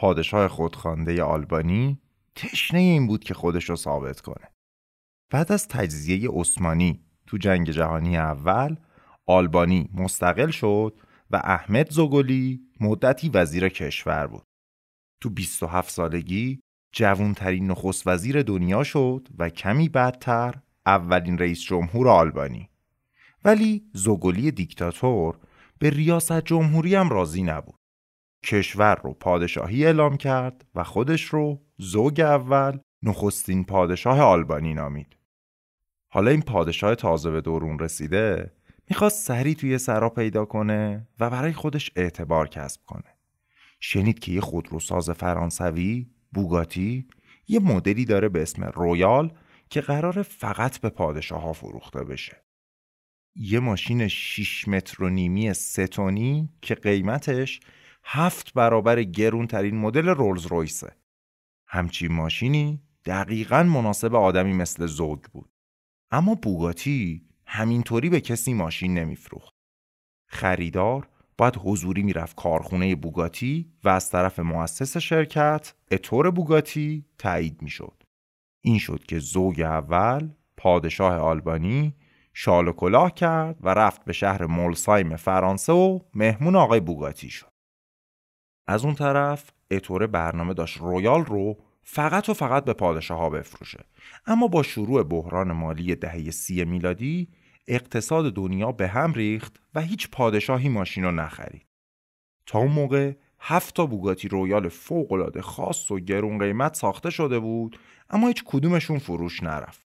پادشاه خودخوانده آلبانی تشنه این بود که خودش رو ثابت کنه. بعد از تجزیه عثمانی تو جنگ جهانی اول آلبانی مستقل شد و احمد زوگلی مدتی وزیر کشور بود. تو 27 سالگی جوانترین نخست وزیر دنیا شد و کمی بعدتر اولین رئیس جمهور آلبانی. ولی زوگلی دیکتاتور به ریاست جمهوری هم راضی نبود. کشور رو پادشاهی اعلام کرد و خودش رو زوگ اول نخستین پادشاه آلبانی نامید. حالا این پادشاه تازه به دورون رسیده می‌خواست سری توی سرا پیدا کنه و برای خودش اعتبار کسب کنه. شنید که یه خودروساز فرانسوی بوگاتی یه مدلی داره به اسم رویال که قرار فقط به پادشاه ها فروخته بشه. یه ماشین 6 متر و نیمی ستونی که قیمتش هفت برابر گرون ترین مدل رولز رویسه. همچین ماشینی دقیقا مناسب آدمی مثل زوگ بود. اما بوگاتی همینطوری به کسی ماشین نمیفروخت. خریدار باید حضوری می‌رفت کارخونه بوگاتی و از طرف مؤسس شرکت اتور بوگاتی تایید می‌شد. این شد که زوگ اول پادشاه آلبانی شال و کلاه کرد و رفت به شهر مولسایم فرانسه و مهمون آقای بوگاتی شد. از اون طرف اتوره برنامه داشت رویال رو فقط و فقط به پادشاه ها بفروشه. اما با شروع بحران مالی دهه سی میلادی اقتصاد دنیا به هم ریخت و هیچ پادشاهی ماشین رو نخرید. تا اون موقع هفت تا بوگاتی رویال فوقالعاده خاص و گرون قیمت ساخته شده بود اما هیچ کدومشون فروش نرفت.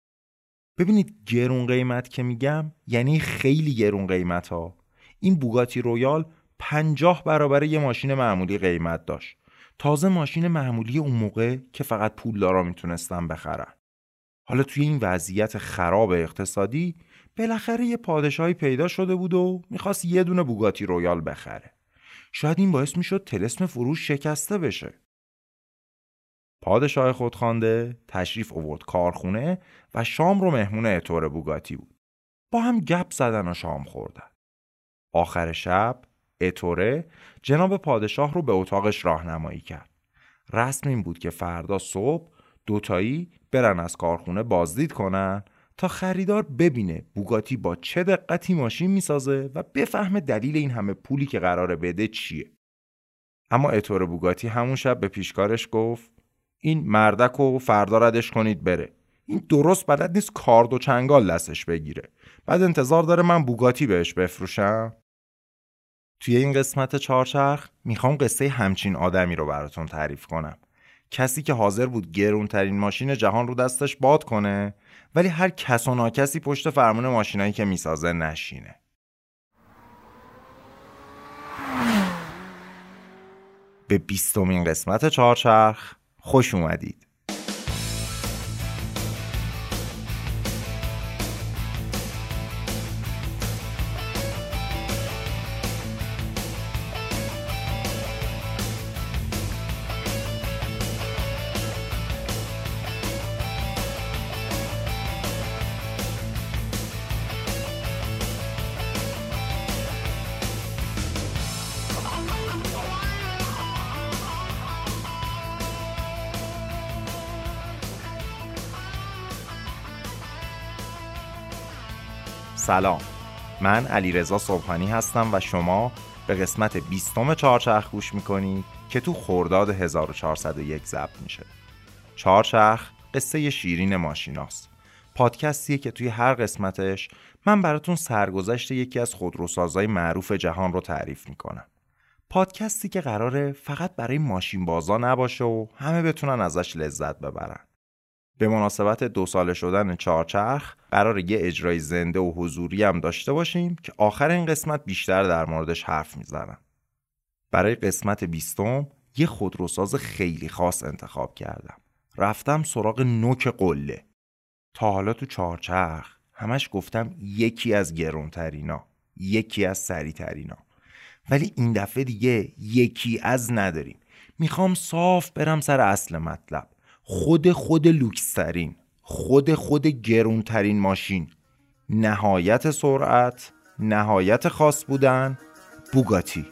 ببینید گرون قیمت که میگم یعنی خیلی گرون قیمت ها این بوگاتی رویال پنجاه برابر یه ماشین معمولی قیمت داشت. تازه ماشین معمولی اون موقع که فقط پولدارا می‌تونستن بخرن. حالا توی این وضعیت خراب اقتصادی بالاخره یه پادشاهی پیدا شده بود و می‌خواست یه دونه بوگاتی رویال بخره. شاید این باعث می‌شد طلسم فروش شکسته بشه. پادشاه خودخوانده تشریف آورد کارخونه و شام رو مهمون اتور بوگاتی بود. با هم گپ زدن و شام خوردن. آخر شب اتوره جناب پادشاه رو به اتاقش راهنمایی کرد. رسم این بود که فردا صبح دوتایی برن از کارخونه بازدید کنن تا خریدار ببینه بوگاتی با چه دقتی ماشین می‌سازه و بفهمه دلیل این همه پولی که قراره بده چیه. اما اتور بوگاتی همون شب به پیشکارش گفت این مردک و فردا ردش کنید بره. این درست بلد نیست کارد و چنگال دستش بگیره. بعد انتظار داره من بوگاتی بهش بفروشم. توی این قسمت چهارچرخ می‌خوام قصه همچین آدمی رو براتون تعریف کنم. کسی که حاضر بود گرونترین ماشین جهان رو دستش باد کنه ولی هر کس و ناکسی پشت فرمون ماشینایی که می‌سازه نشینه. به بیستمین قسمت چهارچرخ خوش اومدید. سلام. من علیرضا صبحانی هستم و شما به قسمت بیستم چهارچرخ گوش می‌کنید که تو خرداد 1401 ضبط میشه. چهارچرخ قصه شیرین ماشیناست. پادکستیه که توی هر قسمتش من براتون سرگذشت یکی از خودروسازهای معروف جهان رو تعریف می‌کنم. پادکستی که قراره فقط برای ماشین بازا نباشه و همه بتونن ازش لذت ببرن. به مناسبت دو ساله شدن چهارچرخ قرار یه اجرای زنده و حضوری هم داشته باشیم که آخر این قسمت بیشتر در موردش حرف می‌زنم. برای قسمت بیستم یه خودروساز خیلی خاص انتخاب کردم. رفتم سراغ نوک قله. تا حالا تو چهارچرخ همش گفتم یکی از گرونترینا یکی از سریترینا ولی این دفعه دیگه یکی از نداریم می‌خوام صاف برم سر اصل مطلب خود خود لوکسترین خود خود گرونترین ماشین نهایت سرعت نهایت خاص بودن بوگاتی.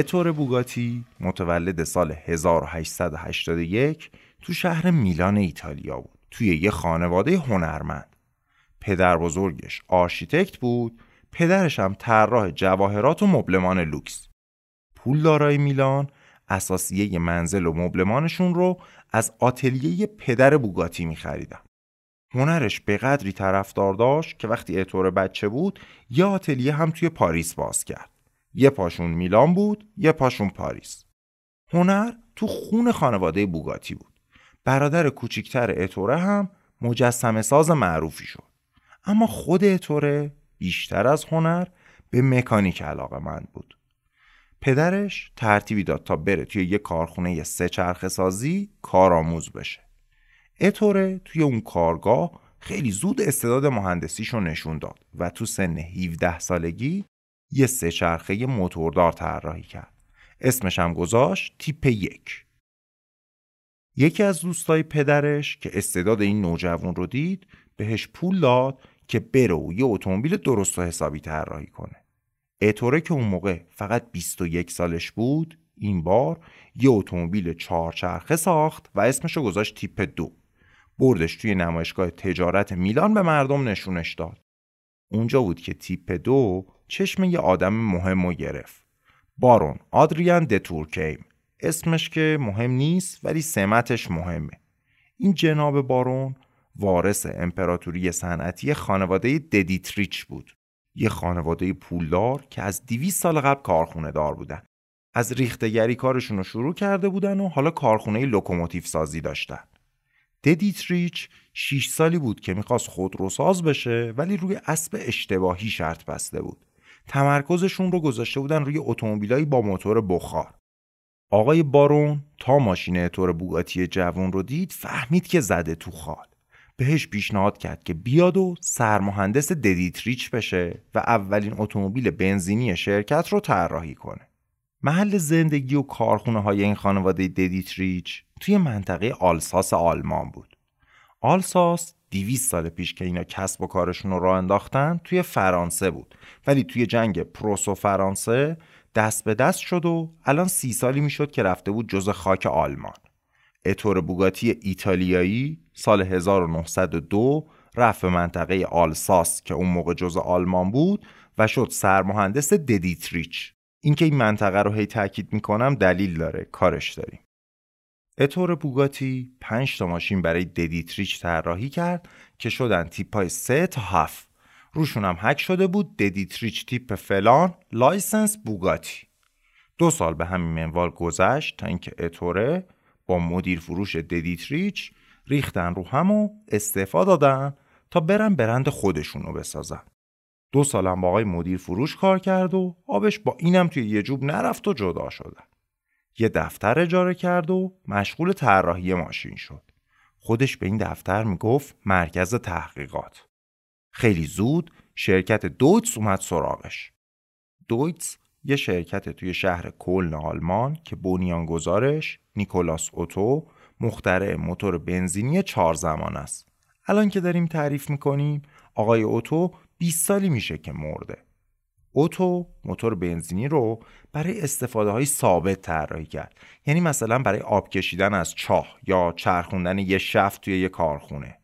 اتور بوگاتی متولد سال 1881 تو شهر میلان ایتالیا بود توی یه خانواده هنرمند. پدر بزرگش آرشیتکت بود پدرش هم طراح جواهرات و مبلمان لوکس. پولدارای میلان اثاثیه منزل و مبلمانشون رو از آتلیه پدر بوگاتی میخریدن. هنرش به قدری طرفدار داشت که وقتی اتور بچه بود یه آتلیه هم توی پاریس باز کرد. یه پاشون میلان بود یه پاشون پاریس. هنر تو خون خانواده بوگاتی بود. برادر کوچیکتر اتوره هم مجسم ساز معروفی شد. اما خود اتوره بیشتر از هنر به مکانیک علاقه مند بود. پدرش ترتیبی داد تا بره توی یه کارخونه سه چرخ سازی کارآموز بشه. اتوره توی اون کارگاه خیلی زود استعداد مهندسیشو نشون داد و تو سن 17 سالگی یه سه چرخه موتوردار طراحی کرد. اسمش هم گذاشت تیپ یک. یکی از دوستای پدرش که استعداد این نوجوان رو دید بهش پول داد که بره و یه اتومبیل درست و حسابی طراحی کنه. اتوره که اون موقع فقط 21 سالش بود این بار یه اتومبیل چهارچرخه ساخت و اسمش رو گذاشت تیپ دو. بردش توی نمایشگاه تجارت میلان به مردم نشونش داد. اونجا بود که تیپ دو چشم یه آدم مهم و گرفت. بارون آدریان دتورکیم اسمش که مهم نیست ولی سمتش مهمه. این جناب بارون وارث امپراتوری صنعتی خانواده ددیتریچ بود. یه خانواده پولدار که از 200 سال قبل کارخونه دار بودن. از ریخته‌گری کارشون رو شروع کرده بودن و حالا کارخونه لوکوموتیو سازی داشتن. ددیتریچ 6 سالی بود که می‌خواست خودروساز بشه ولی روی اسب اشتباهی شرط بسته بود. تمرکزشون رو گذاشته بودن روی اتومبیلایی با موتور بخار. آقای بارون تا ماشین تور بوگاتی جوون رو دید فهمید که زده تو خال. بهش پیشنهاد کرد که بیاد و سرمهندس ددیتریچ بشه و اولین اتومبیل بنزینی شرکت رو طراحی کنه. محل زندگی و کارخونه های این خانواده ددیتریچ توی منطقه آلساس آلمان بود. آلساس 200 سال پیش که اینا کسب و کارشون رو راه انداختن توی فرانسه بود. ولی توی جنگ پروس و فرانسه دست به دست شد و الان سی سالی می‌شد که رفته بود جز خاک آلمان. اتور بوگاتی ایتالیایی سال 1902 رفت به منطقه آلساس که اون موقع جز آلمان بود و شد سرمهندس ددیتریچ. اینکه این منطقه رو هی تاکید می‌کنم دلیل داره کارش داریم. اتور بوگاتی 5 تا ماشین برای ددیتریچ طراحی کرد که شدن تیپ های 3 تا 7 روشون هم هک شده بود ددیتریچ تیپ فلان licence بوگاتی. دو سال به همین منوال گذشت تا اینکه اتوره با مدیر فروش ددیتریچ ریختن رو هم و استعفا دادن تا برن برند خودشون رو بسازن. دو سالم با آقای مدیر فروش کار کرد و آبش با اینم توی یه جوب نرفت و جدا شدن. یه دفتر اجاره کرد و مشغول طراحی ماشین شد. خودش به این دفتر می‌گفت مرکز تحقیقات. خیلی زود شرکت دویتس اومد سراغش. دویتس یه شرکت توی شهر کلن آلمان که بنیانگذارش نیکولاس اوتو مخترع موتور بنزینی چهار زمان است. الان که داریم تعریف می‌کنیم آقای اوتو 20 سالی میشه که مرده. اوتو موتور بنزینی رو برای استفاده های ثابت طراحی کرد. یعنی مثلا برای آب کشیدن از چاه یا چرخوندن یه شفت توی یه کارخونه.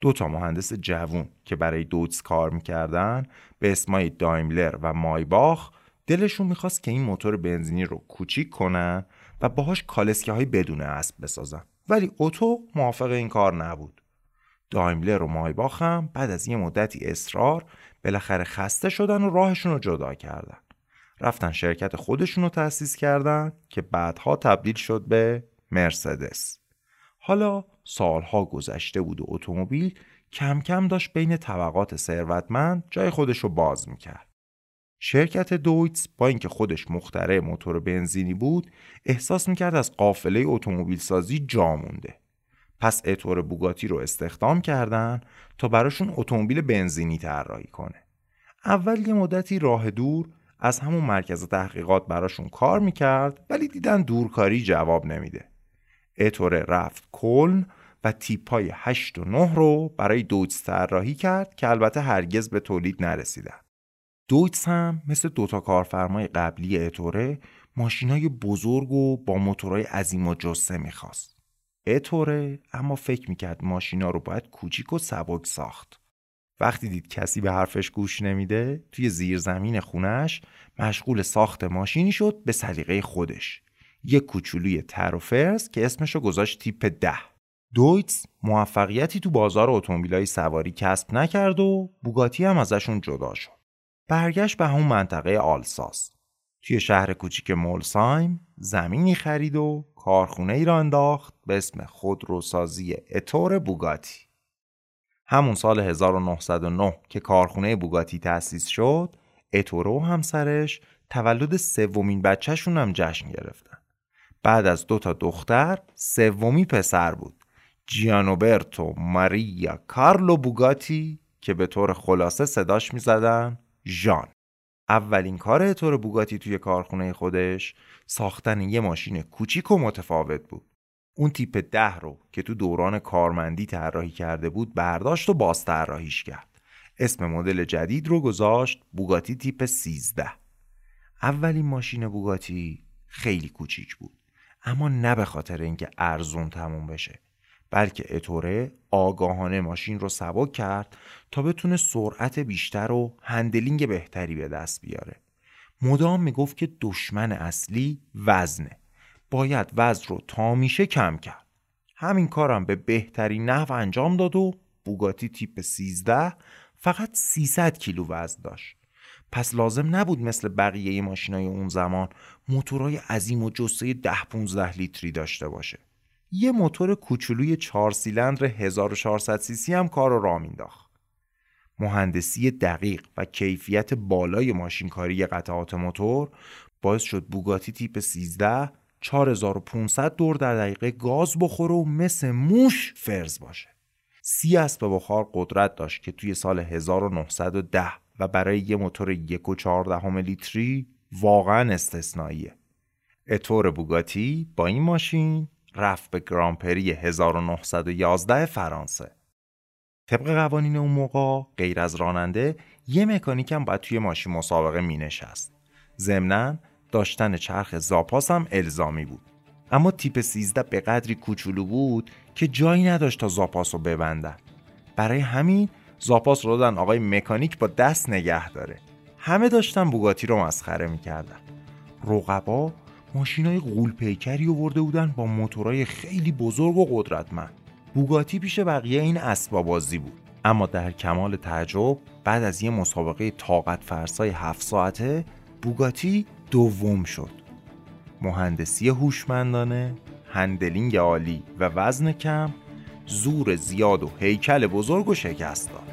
دو تا مهندس جوون که برای دوتس کار می‌کردن به اسمای دایملر و مایباخ دلشون می‌خواست که این موتور بنزینی رو کوچیک کنن و باهاش کالسکه های بدون اسب بسازن. ولی اوتو موافق این کار نبود. دایملر و مایباخ هم بعد از یه مدتی اصرار بالاخره خسته شدن و راهشون رو جدا کردن. رفتن شرکت خودشون رو تأسیس کردن که بعدها تبدیل شد به مرسدس. حالا سالها گذشته بود و اتومبیل کم کم داشت بین طبقات ثروتمند جای خودش رو باز می‌کرد. شرکت دویتس با اینکه خودش مخترع موتور بنزینی بود احساس می‌کرد از قافله اتومبیل سازی جا مونده. پس اتور بوگاتی رو استخدام کردن تا براشون اتومبیل بنزینی طراحی کنه. اول یه مدتی راه دور از همون مرکز تحقیقات براشون کار می‌کرد ولی دیدن دورکاری جواب نمیده. اتوره رفت کلن و تیپ های 8 و 9 رو برای دویتس طراحی کرد که البته هرگز به تولید نرسیدن. دویتس هم مثل دوتا کارفرمای قبلی اتوره ماشینای بزرگ و با موتورهای عظیم و جسه می‌خواست. اتوره اما فکر می‌کرد ماشینا رو باید کوچیک و سبک ساخت. وقتی دید کسی به حرفش گوش نمیده توی زیرزمین خونش مشغول ساخت ماشینی شد به سلیقه خودش. یک کوچولوی تر و فرز که اسمشو گذاشت تیپ ده. دویتس موفقیتی تو بازار اتومبیلای سواری کسب نکرد و بوگاتی هم ازشون جدا شد. برگشت به همون منطقه آلساس. توی شهر کوچیک مولسایم زمینی خرید و کارخونه ای را انداخت به اسم خودروسازی اتور بوگاتی. همون سال 1909 که کارخونه بوگاتی تأسیس شد اتورو و همسرش تولد سومین بچهشون هم جشن گرفتن. بعد از دو تا دختر سومی پسر بود جیانوبرتو ماریا کارلو بوگاتی که به طور خلاصه صداش می‌زدن ژان. اولین کار اتور بوگاتی توی کارخونه خودش ساختن یه ماشین کوچیک و متفاوت بود. اون تیپ ده رو که تو دوران کارمندی طراحی کرده بود برداشت و باز طراحیش کرد. اسم مدل جدید رو گذاشت بوگاتی تیپ 13 اولین ماشین بوگاتی خیلی کوچیک بود اما نه به خاطر اینکه ارزون تموم بشه. بلکه اتوره آگاهانه ماشین رو سبک کرد تا بتونه سرعت بیشتر و هندلینگ بهتری به دست بیاره. مدام می‌گفت که دشمن اصلی وزنه. باید وزن رو تا میشه کم کرد. همین کارم به بهترین نحو انجام داد و بوگاتی تیپ 13 فقط 300 کیلو وزن داشت. پس لازم نبود مثل بقیه ماشینای اون زمان موتورهای عظیم و جسه 10 15 لیتری داشته باشه. یه موتور کوچولوی 4 سیلندر 1400 سی سی هم کار را مینداخت. مهندسی دقیق و کیفیت بالای ماشینکاری قطعات موتور باعث شد بوگاتی تیپ 13 4500 دور در دقیقه گاز بخوره و مثل موش فرز باشه. سی اسب بخار قدرت داشت که توی سال 1910 و برای یه موتور یک و چهاردهم لیتری واقعا استثنائیه. اتور بوگاتی با این ماشین رفت به گرانپری 1911 فرانسه. طبق قوانین اون موقع غیر از راننده یه مکانیک هم باید توی ماشین مسابقه می نشست ضمنا داشتن چرخ زاپاس هم الزامی بود. اما تیپ 13 به قدری کوچولو بود که جایی نداشت تا زاپاس رو ببندن. برای همین زاپاس رو دادن آقای مکانیک با دست نگه داره. همه داشتن بوگاتی رو مسخره می‌کردن. رقبا ماشینای غول پیکری آورده بودن با موتورای خیلی بزرگ و قدرتمند. بوگاتی پیش بقیه این اسبابازی بود. اما در کمال تعجب بعد از یه مسابقه طاقت فرسای هفت ساعته بوگاتی دوم شد. مهندسی هوشمندانه هندلینگ عالی و وزن کم زور زیاد و هیکل بزرگ و شکست داد.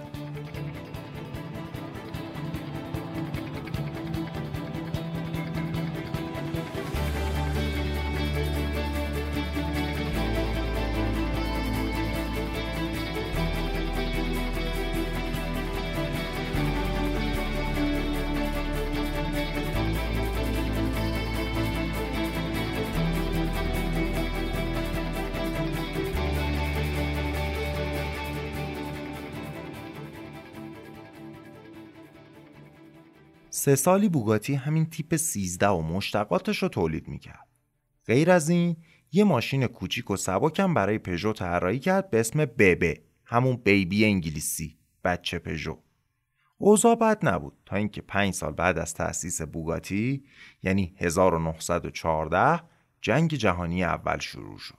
سه سالی بوگاتی همین تیپ 13 و مشتقاتش رو تولید می‌کرد. غیر از این یه ماشین کوچیک و سبکم برای پژو طراحی کرد به اسم ببه همون بیبی انگلیسی بچه پژو اوضاع بد نبود تا اینکه پنج سال بعد از تأسیس بوگاتی یعنی 1914 جنگ جهانی اول شروع شد.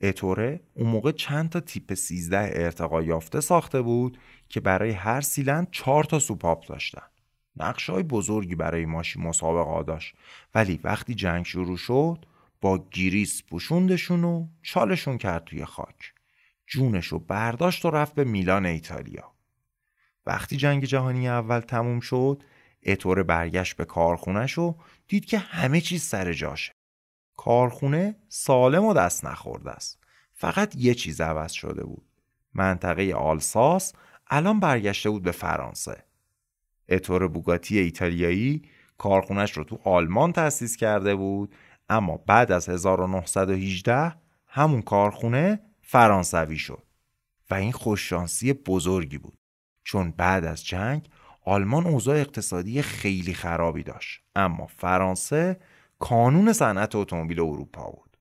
اتوره اون موقع چند تا تیپ 13 ارتقا یافته ساخته بود که برای هر سیلند 4 تا سوپاپ داشتن. نقش های بزرگی برای ماشین مسابقه داشت. ولی وقتی جنگ شروع شد با گیریس پوشوندشون و چالشون کرد توی خاک. جونشو برداشت و رفت به میلان ایتالیا. وقتی جنگ جهانی اول تموم شد اتور برگشت به کارخونش و دید که همه چیز سر جاشه. کارخونه سالم و دست نخورده است. فقط یه چیز عوض شده بود. منطقه آلساس الان برگشته بود به فرانسه. اتور بوگاتی ایتالیایی کارخونش رو تو آلمان تأسیس کرده بود اما بعد از 1918 همون کارخونه فرانسوی شد و این خوششانسی بزرگی بود چون بعد از جنگ آلمان اوضاع اقتصادی خیلی خرابی داشت اما فرانسه کانون صنعت اتومبیل اروپا بود.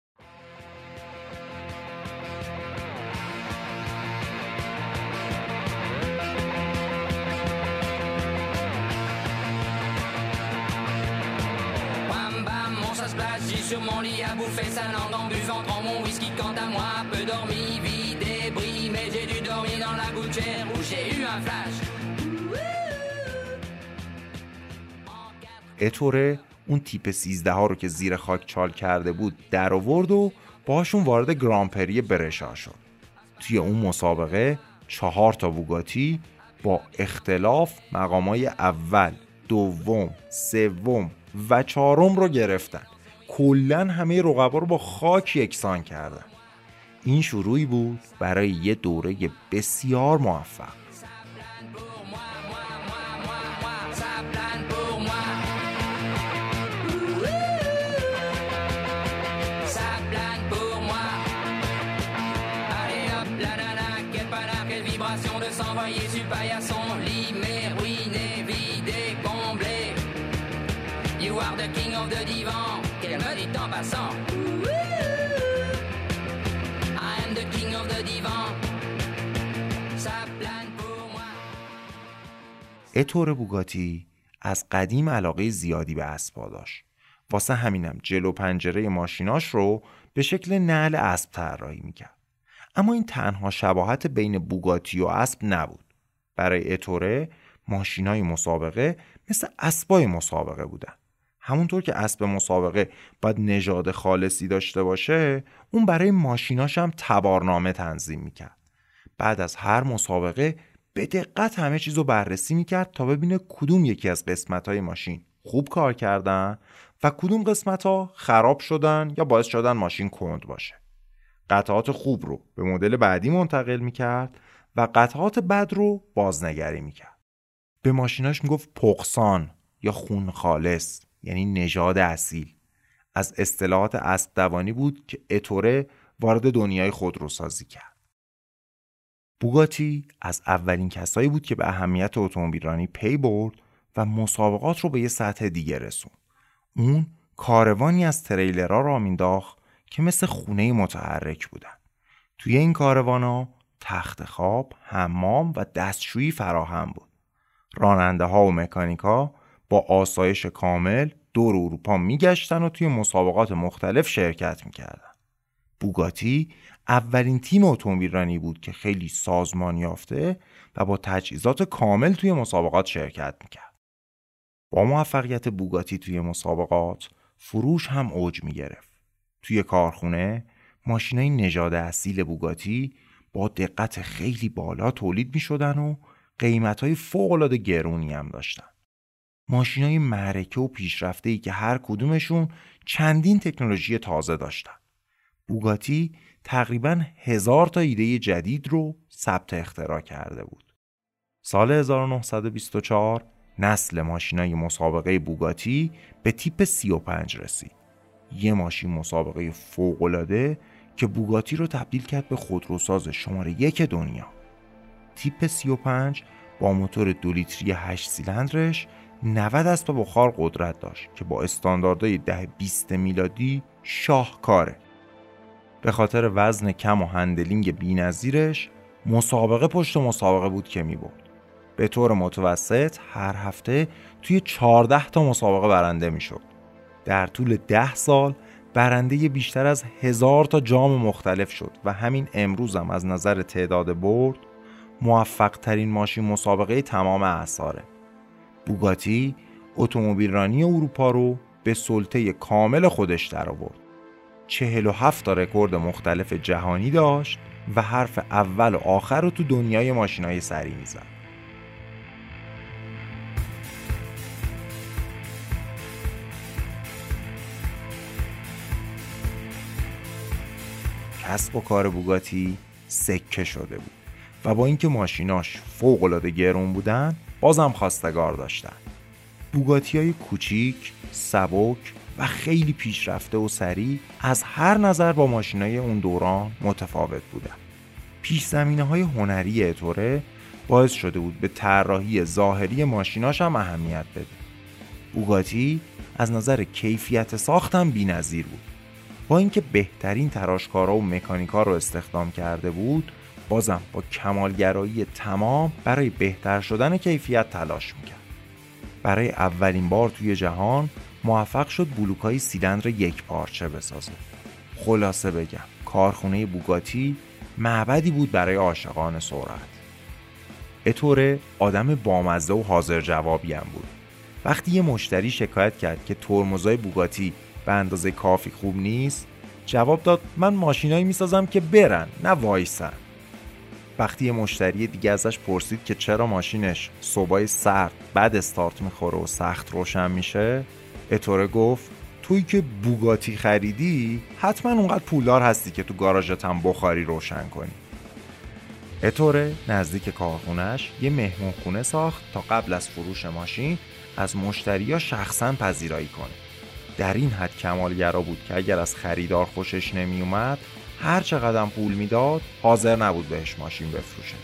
اتوره اون تیپ 13 ها رو که زیر خاک چال کرده بود در آورد و باشون وارد گرانپری برشا شد. توی اون مسابقه چهار تا بوگاتی با اختلاف مقامای اول دوم سوم و چهارم رو گرفتن. کلا همه رقبا رو با خاک یکسان کردن. این شروعی بود برای یه دوره بسیار موفق. اتور بوگاتی از قدیم علاقه زیادی به اسبا داشت واسه همینم جلو پنجره ماشیناش رو به شکل نعل اسب طراحی می‌کرد. اما این تنها شباهت بین بوگاتی و اسب نبود. برای اتوره ماشینای مسابقه مثل اسبای مسابقه بودن. همونطور که اسب مسابقه باید نژاد خالصی داشته باشه اون برای ماشیناش هم تبارنامه تنظیم می‌کرد. بعد از هر مسابقه به دقت همه چیز رو بررسی می‌کرد تا ببینه کدوم یکی از قسمت های ماشین خوب کار کردن و کدوم قسمت ها خراب شدن یا باعث شدن ماشین کند باشه. قطعات خوب رو به مدل بعدی منتقل می‌کرد و قطعات بد رو بازنگری می‌کرد. به ماشیناش می‌گفت پقسان یا خون خالص یعنی نژاد اصیل. از اصطلاحات اسب دوانی بود که اتوره وارد دنیای خودروسازی کرد. بوگاتی از اولین کسایی بود که به اهمیت اتومبیلرانی پی برد و مسابقات رو به یه سطح دیگه رسون. اون کاروانی از تریلرها را مینداخت که مثل خونه متحرک بودن. توی این کاروانا تخت خواب، حمام و دستشویی فراهم بود. راننده ها و مکانیکا با آسایش کامل دور اروپا میگشتن و توی مسابقات مختلف شرکت می‌کردن. بوگاتی اولین تیم اتومبیل بود که خیلی سازمان یافته و با تجهیزات کامل توی مسابقات شرکت می‌کرد. با موفقیت بوگاتی توی مسابقات فروش هم اوج می‌گرفت. توی کارخونه ماشینای نژاد اصیل بوگاتی با دقت خیلی بالا تولید می شدن و قیمت های فوق گرونی هم داشتن. ماشینای معرکه و پیشرفته که هر کدومشون چندین تکنولوژی تازه داشتن. بوگاتی تقریبا هزار تا ایده جدید رو ثبت اختراع کرده بود. سال 1924 نسل ماشینای مسابقه بوگاتی به تیپ 35 رسید. یه ماشین مسابقه فوق‌العاده که بوگاتی رو تبدیل کرد به خودروساز شماره یک دنیا. تیپ 35 با موتور دو لیتری 8 سیلندرش 90 اسب بخار قدرت داشت که با استانداردهای 10 20 میلادی شاهکاره. به خاطر وزن کم و هندلینگ بینظیرش مسابقه پشت مسابقه بود که می بود. به طور متوسط هر هفته توی 14 تا مسابقه برنده می شد. در طول 10 سال برنده بیشتر از هزار تا جام مختلف شد و همین امروز هم از نظر تعداد برد موفق ترین ماشین مسابقه تمام اعثاره. بوگاتی اتومبیل رانی اروپا رو به سلطه کامل خودش درآورد. 47 تا رکورد مختلف جهانی داشت و حرف اول و آخر رو تو دنیای ماشینای سری می‌زد. کسب و کار بوگاتی سکه شده بود و با اینکه ماشیناش فوق گرون بودن بازم خواستگار داشتن بوگاتی های کوچیک، سبک و خیلی پیشرفته و سریع از هر نظر با ماشینای اون دوران متفاوت بودن. پیش زمینه های هنری اتوره باعث شده بود به طراحی ظاهری ماشیناش هم اهمیت بده. بوگاتی از نظر کیفیت ساختم بی‌نظیر بود. با اینکه بهترین تراشکارا و مکانیکا رو استخدام کرده بود بازم با کمالگرایی تمام برای بهتر شدن کیفیت تلاش می‌کرد. برای اولین بار توی جهان موفق شد بلوکای سیلندر یک پارچه بسازه. خلاصه بگم کارخونه بوگاتی معبدی بود برای عاشقان سرعت. اتوره آدم بامزه و حاضر جوابی هم بود. وقتی یه مشتری شکایت کرد که ترمزای بوگاتی به اندازه کافی خوب نیست جواب داد من ماشینایی می‌سازم که برن نه وایسن. وقتی یه مشتری دیگه ازش پرسید که چرا ماشینش صبای سرد بعد استارت می‌خوره و سخت روشن میشه اتوره گفت توی که بوگاتی خریدی حتما اونقدر پولدار هستی که تو گاراژت هم بخاری روشن کنی. اتوره نزدیک کارخونش یه مهمون خونه ساخت تا قبل از فروش ماشین از مشتریا شخصا پذیرایی کنه. در این حد کمالگرا بود که اگر از خریدار خوشش نمیومد هر چقدر پول می‌داد حاضر نبود بهش ماشین بفروشه.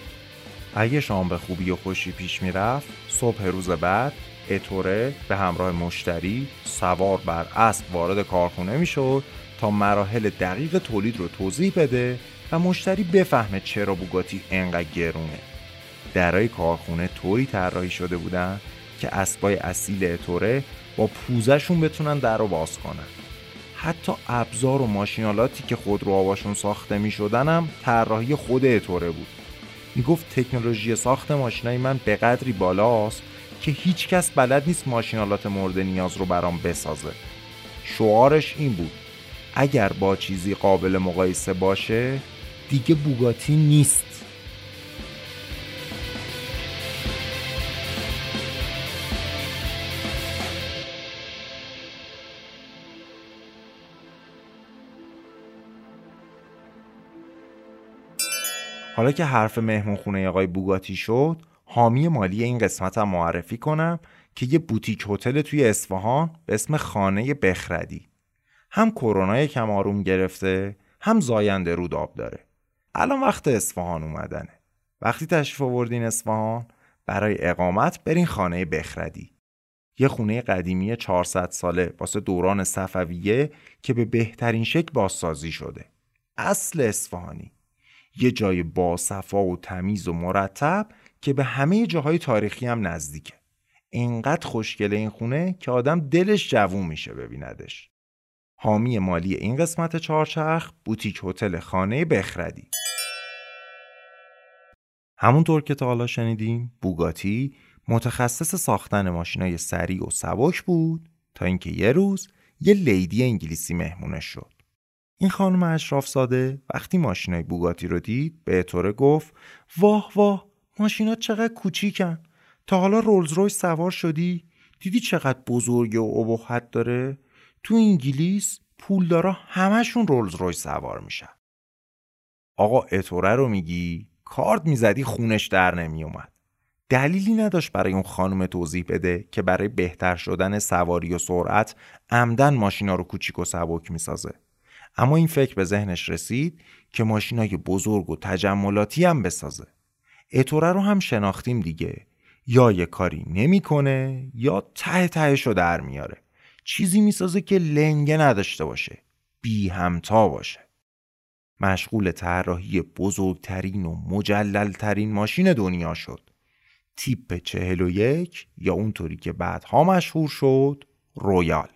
اگه شام به خوبی و خوشی پیش می‌رفت صبح روز بعد اتوره به همراه مشتری سوار بر اسب وارد کارخونه می‌شد تا مراحل دقیق تولید رو توضیح بده و مشتری بفهمه چرا بوگاتی انقدر گرونه. درای کارخونه طوری طراحی شده بودن که اسبای اصیل اتوره با پوزشون بتونن در رو باز کنن. حتی ابزار و ماشینالاتی که خودرو آواشون ساخته می شدنم طراحی خود اتوره بود. می‌گفت تکنولوژی ساخت ماشینای من به قدری بالاست که هیچ کس بلد نیست ماشینالات مورد نیاز رو برام بسازه. شعارش این بود. اگر با چیزی قابل مقایسه باشه دیگه بوگاتی نیست. حالا که حرف مهمون خونه آقای بوگاتی شد حامی مالی این قسمت هم معرفی کنم که یه بوتیک هتل توی اصفهان به اسم خانه بخردی. هم کرونا کم آروم گرفته هم زاینده رود آب داره. الان وقت اصفهان اومدنه. وقتی تشریف آوردین اصفهان برای اقامت برین خانه بخردی. یه خونه قدیمی 400 ساله واسه دوران صفویه که به بهترین شکل بازسازی شده. اصل اصفهانی. یه جای باصفا و تمیز و مرتب که به همه جاهای تاریخی هم نزدیکه. اینقدر خوشگله این خونه که آدم دلش جوون میشه ببیندش. حامی مالی این قسمت چهارچرخ بوتیک هتل خانه بخردی. همونطور که تا حالا شنیدیم بوگاتی متخصص ساختن ماشینای سریع و سبک بود تا اینکه یه روز یه لیدی انگلیسی مهمونش شد. این خانم اشراف ساده وقتی ماشینای بوگاتی رو دید به اطوره گفت واه واه ماشینا چقدر کوچیکن. تا حالا رولز رویس سوار شدی؟ دیدی چقدر بزرگ و ابهت داره؟ تو انگلیس پولدارا همشون رولز رویس سوار میشن. آقا اتوره رو میگی؟ کارد می‌زدی خونش در نمیومد دلیلی نداشت برای اون خانم توضیح بده که برای بهتر شدن سواری و سرعت عمدن ماشینا رو کوچیک و سبک می‌سازه. اما این فکر به ذهنش رسید که ماشینای بزرگ و تجملاتی هم بسازه. اتوره رو هم شناختیم دیگه. یا یه کاری نمی‌کنه یا ته تهش رو در میاره. چیزی می‌سازه که لنگه نداشته باشه. بی همتا باشه. مشغول طراحی بزرگترین و مجللترین ماشین دنیا شد. تیپ چهل و یک یا اونطوری که بعدها مشهور شد رویال.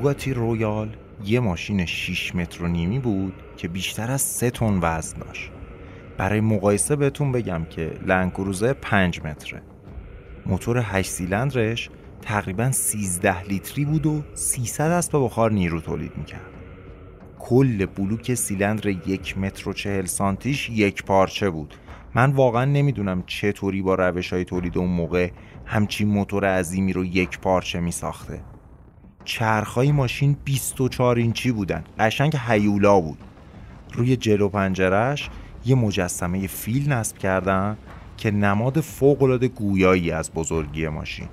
بوگاتی رویال یه ماشین 6 متر و نیمی بود که بیشتر از 3 تن وزن داشت. برای مقایسه بهتون بگم که لنکروزه 5 متره. موتور 8 سیلندرش تقریبا 13 لیتری بود و 300 اسب بخار نیرو تولید می‌کرد. کل بلوک سیلندر یک متر و چهل سانتیش یک پارچه بود. من واقعا نمی‌دونم چطوری با روش های تولید اون موقع همچین موتور عظیمی رو یک پارچه می ساخته چرخهای ماشین 24 اینچی بودن. قشنگ هیولا بود. روی جلو پنجرش یه مجسمه فیل نصب کردن که نماد فوقالعاده گویایی از بزرگی ماشین.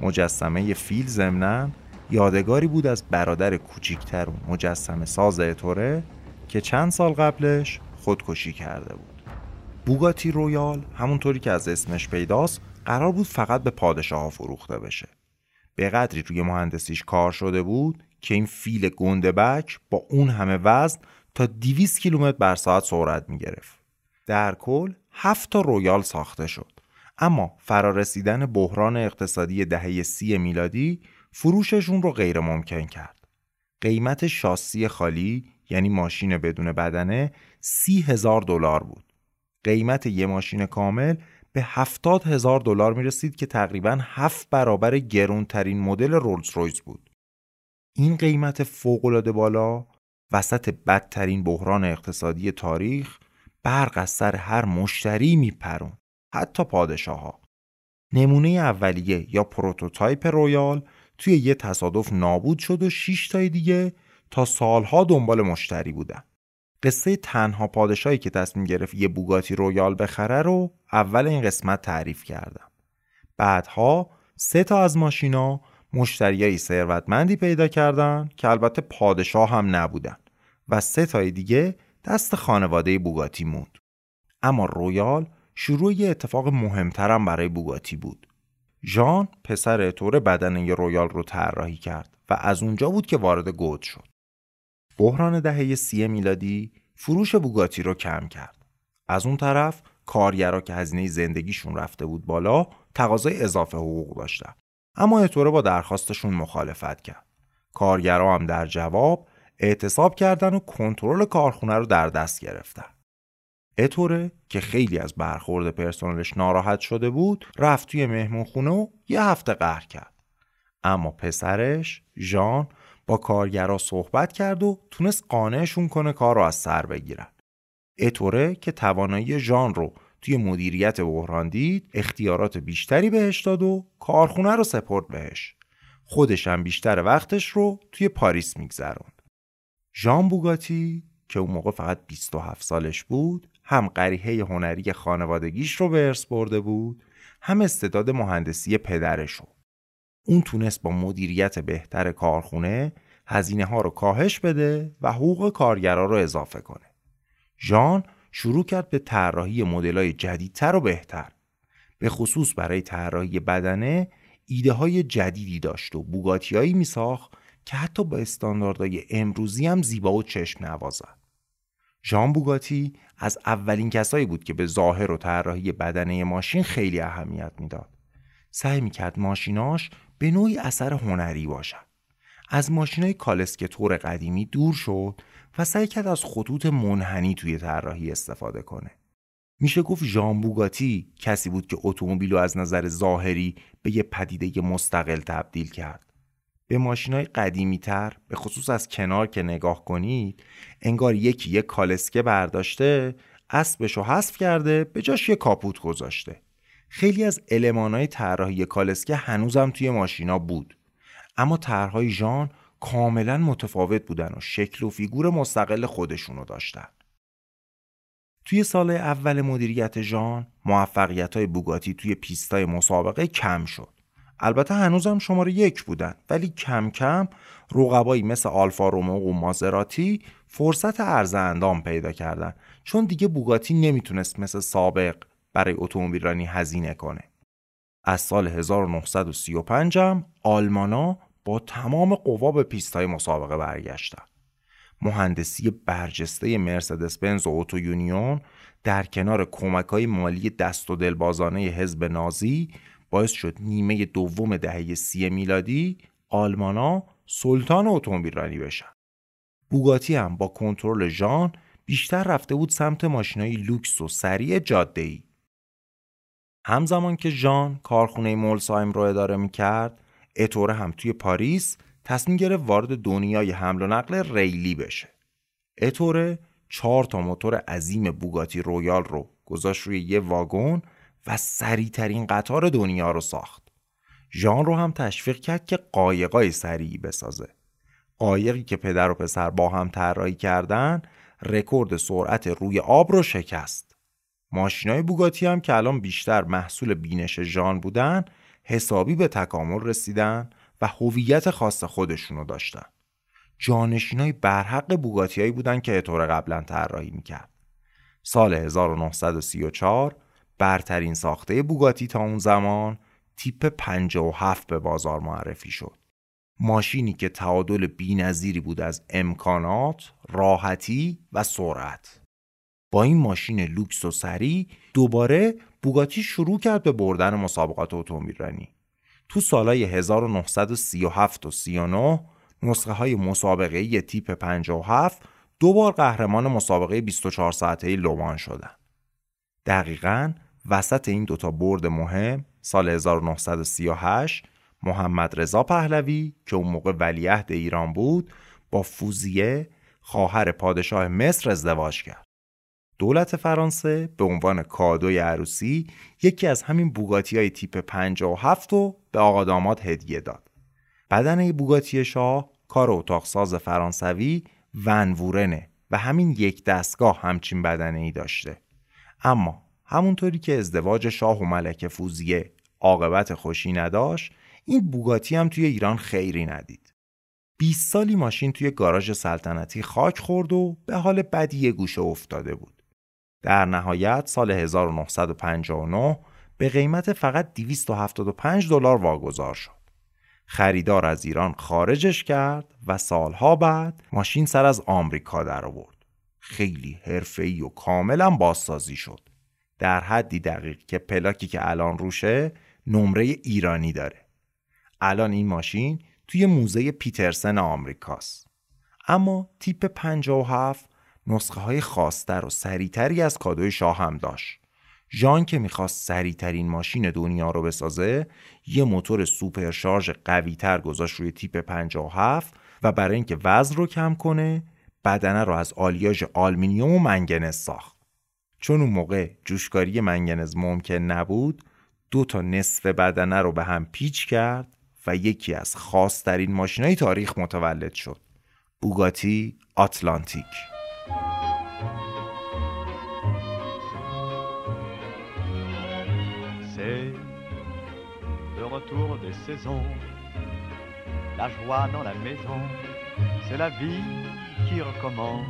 مجسمه فیل ضمنا یادگاری بود از برادر کوچیکتر مجسمه ساز اتوره که چند سال قبلش خودکشی کرده بود. بوگاتی رویال همونطوری که از اسمش پیداست قرار بود فقط به پادشاه فروخته بشه. به قدری روی مهندسیش کار شده بود که این فیل گنده‌بک با اون همه وزن تا 200 کیلومتر بر ساعت سرعت می گرفت. در کل هفت تا رویال ساخته شد. اما فرارسیدن بحران اقتصادی دهه سی میلادی فروششون رو غیر ممکن کرد. قیمت شاسی خالی یعنی ماشین بدون بدنه سی هزار دلار بود. قیمت یه ماشین کامل به هفتاد هزار دلار می رسید که تقریبا هفت برابر گرونترین مدل رولز رویز بود. این قیمت فوقالعاده بالا وسط بدترین بحران اقتصادی تاریخ برق از سر هر مشتری میپرون حتی پادشاه ها. نمونه اولیه یا prototype رویال توی یه تصادف نابود شد و 6 تای دیگه تا سالها دنبال مشتری بودن. قصه تنها پادشاهی که تصمیم گرفت یه بوگاتی رویال بخره رو اول این قسمت تعریف کردم. بعدها سه تا از ماشینا مشتریایی ثروتمندی پیدا کردن که البته پادشاه هم نبودن و سه تای دیگه دست خانواده بوگاتی موند. اما رویال شروع یه اتفاق مهمترم برای بوگاتی بود. ژان پسر اتوره بدنه رویال رو طراحی کرد و از اونجا بود که وارد گود شد. بحران دهه سی میلادی فروش بوگاتی رو کم کرد. از اون طرف کارگرا که هزینه زندگیشون رفته بود بالا تقاضای اضافه حقوق داشتن. اما اتوره با درخواستشون مخالفت کرد. کارگرا هم در جواب اعتصاب کردن و کنترل کارخونه رو در دست گرفتن. اتوره که خیلی از برخورد پرسنلش ناراحت شده بود رفت توی مهمونخونه و یه هفته قهر کرد. اما پسرش ژان با کارگرا صحبت کرد و تونست قانعشون کنه کار رو از سر بگیرن. اتوره که توانایی ژان رو توی مدیریت بحران دید اختیارات بیشتری بهش داد و کارخونه رو سپرد بهش. خودش هم بیشتر وقتش رو توی پاریس میگذروند. ژان بوگاتی که اون موقع فقط 27 سالش بود هم قریحه هنری خانوادگیش رو به ارث برده بود هم استعداد مهندسی پدرش رو. اون تونست با مدیریت بهتر کارخونه هزینه ها رو کاهش بده و حقوق کارگرا رو اضافه کنه. ژان شروع کرد به طراحی مدل‌های جدیدتر و بهتر. به خصوص برای طراحی بدنه ایده های جدیدی داشت و بوگاتیایی می ساخت که حتی با استانداردهای امروزی هم زیبا و چشم نوازد. ژان بوگاتی از اولین کسایی بود که به ظاهر و طراحی بدنه ماشین خیلی اهمیت می‌داد. سعی می‌کرد ماشیناش به نوعی اثر هنری باشد. از ماشینای کالسکتور قدیمی دور شد و سعی کرد از خطوط منحنی توی طراحی استفاده کنه. میشه گفت ژان بوگاتی کسی بود که اتومبیل رو از نظر ظاهری به یه پدیده مستقل تبدیل کرد. به ماشینای قدیمی تر به خصوص از کنار که نگاه کنید انگار یکی یک کالسکه برداشته اسبش رو حذف کرده به جاش یه کاپوت گذاشته خیلی از المانای طراحی کالسکه هنوزم توی ماشینا بود. اما طرحهای ژان کاملا متفاوت بودن و شکل و فیگور مستقل خودشونو داشتن. توی سال اول مدیریت ژان موفقیت های بوگاتی توی پیستای مسابقه کم شد. البته هنوزم شماره یک بودن ولی کم کم رقبایی مثل آلفا رومو و مازراتی فرصت عرض اندام پیدا کردن. چون دیگه بوگاتی نمی‌تونست مثل سابق برای اتومبیل رانی هزینه کنه از سال 1935 هم آلمانا با تمام قوا به پیستای مسابقه برگشتن مهندسی برجسته مرسدس بنز و اوتو یونیون در کنار کمک های مالی دست و دلبازانه حزب نازی باعث شد نیمه دوم دهه سی میلادی آلمانا سلطان اتومبیل رانی بشن. بوگاتی هم با کنترل ژان بیشتر رفته بود سمت ماشینای لوکس و سریع جاده ای. همزمان که ژان کارخونه مولسایم رو اداره می کرد، اتوره هم توی پاریس تصمیم گرفت وارد دنیای حمل و نقل ریلی بشه. اتوره چهار تا موتور عظیم بوگاتی رویال رو گذاشت روی یه واگن و سریعترین قطار دنیا رو ساخت. ژان رو هم تشویق کرد که قایقای سریعی بسازه. قایقی که پدر و پسر با هم طراحی کردن رکورد سرعت روی آب رو شکست. ماشینای بوگاتی هم که الان بیشتر محصول بینش ژان بودن حسابی به تکامل رسیدن و هویت خاص خودشونو داشتن. جانشینای برحق بوگاتیایی بودن که طور قبلا طراحی می‌کرد. سال 1934 برترین ساخته بوگاتی تا اون زمان تیپ 57 به بازار معرفی شد. ماشینی که تعادل بینظیری بود از امکانات، راحتی و سرعت. این ماشین لوکس و سریع دوباره بوگاتی شروع کرد به بردن مسابقات اتومبیل تو سالهای 1937 و 39 نسخه های مسابقه تیپ 57 دو بار قهرمان مسابقه 24 ساعته لومان شدن. دقیقا وسط این دوتا برد مهم سال 1938 محمد رضا پهلوی که اون موقع ولیعهد ایران بود با فوزیه خواهر پادشاه مصر ازدواج کرد. دولت فرانسه به عنوان کادوی عروسی یکی از همین بوگاتی های تیپ 57 رو به آقا داماد هدیه داد. بدنه بوگاتی شاه کار اتاق ساز فرانسوی ونوورنه و همین یک دستگاه همچین بدنه ای داشته. اما همونطوری که ازدواج شاه و ملکه فوزیه عاقبت خوشی نداشت این بوگاتی هم توی ایران خیری ندید 20 سالی ماشین توی گاراژ سلطنتی خاک خورد و به حال بدی گوشه افتاده بود در نهایت سال 1959 به قیمت فقط 275 دلار واگذار شد. خریدار از ایران خارجش کرد و سالها بعد ماشین سر از آمریکا در آورد. خیلی حرفه‌ای و کاملا بازسازی شد. در حدی دقیق که پلاکی که الان روشه نمره ایرانی داره. الان این ماشین توی موزه پیترسن آمریکاست. اما تیپ 57 نسخه های خاصتر و سریعتری از کادوی شاه هم داشت. ژان که می‌خواست سریعترین ماشین دنیا رو بسازه یه موتور سوپرشارژ قویتر گذاشت روی تیپ 57 و برای اینکه وزن رو کم کنه بدنه رو از آلیاژ آلمینیوم و منگنز ساخت. چون اون موقع جوشکاری منگنز ممکن نبود دو تا نصف بدنه رو به هم پیچ کرد و یکی از خاصترین ماشینای تاریخ متولد شد. بوگاتی آتلانتیک. Retour des saisons, la joie dans la maison, c'est la vie qui recommence.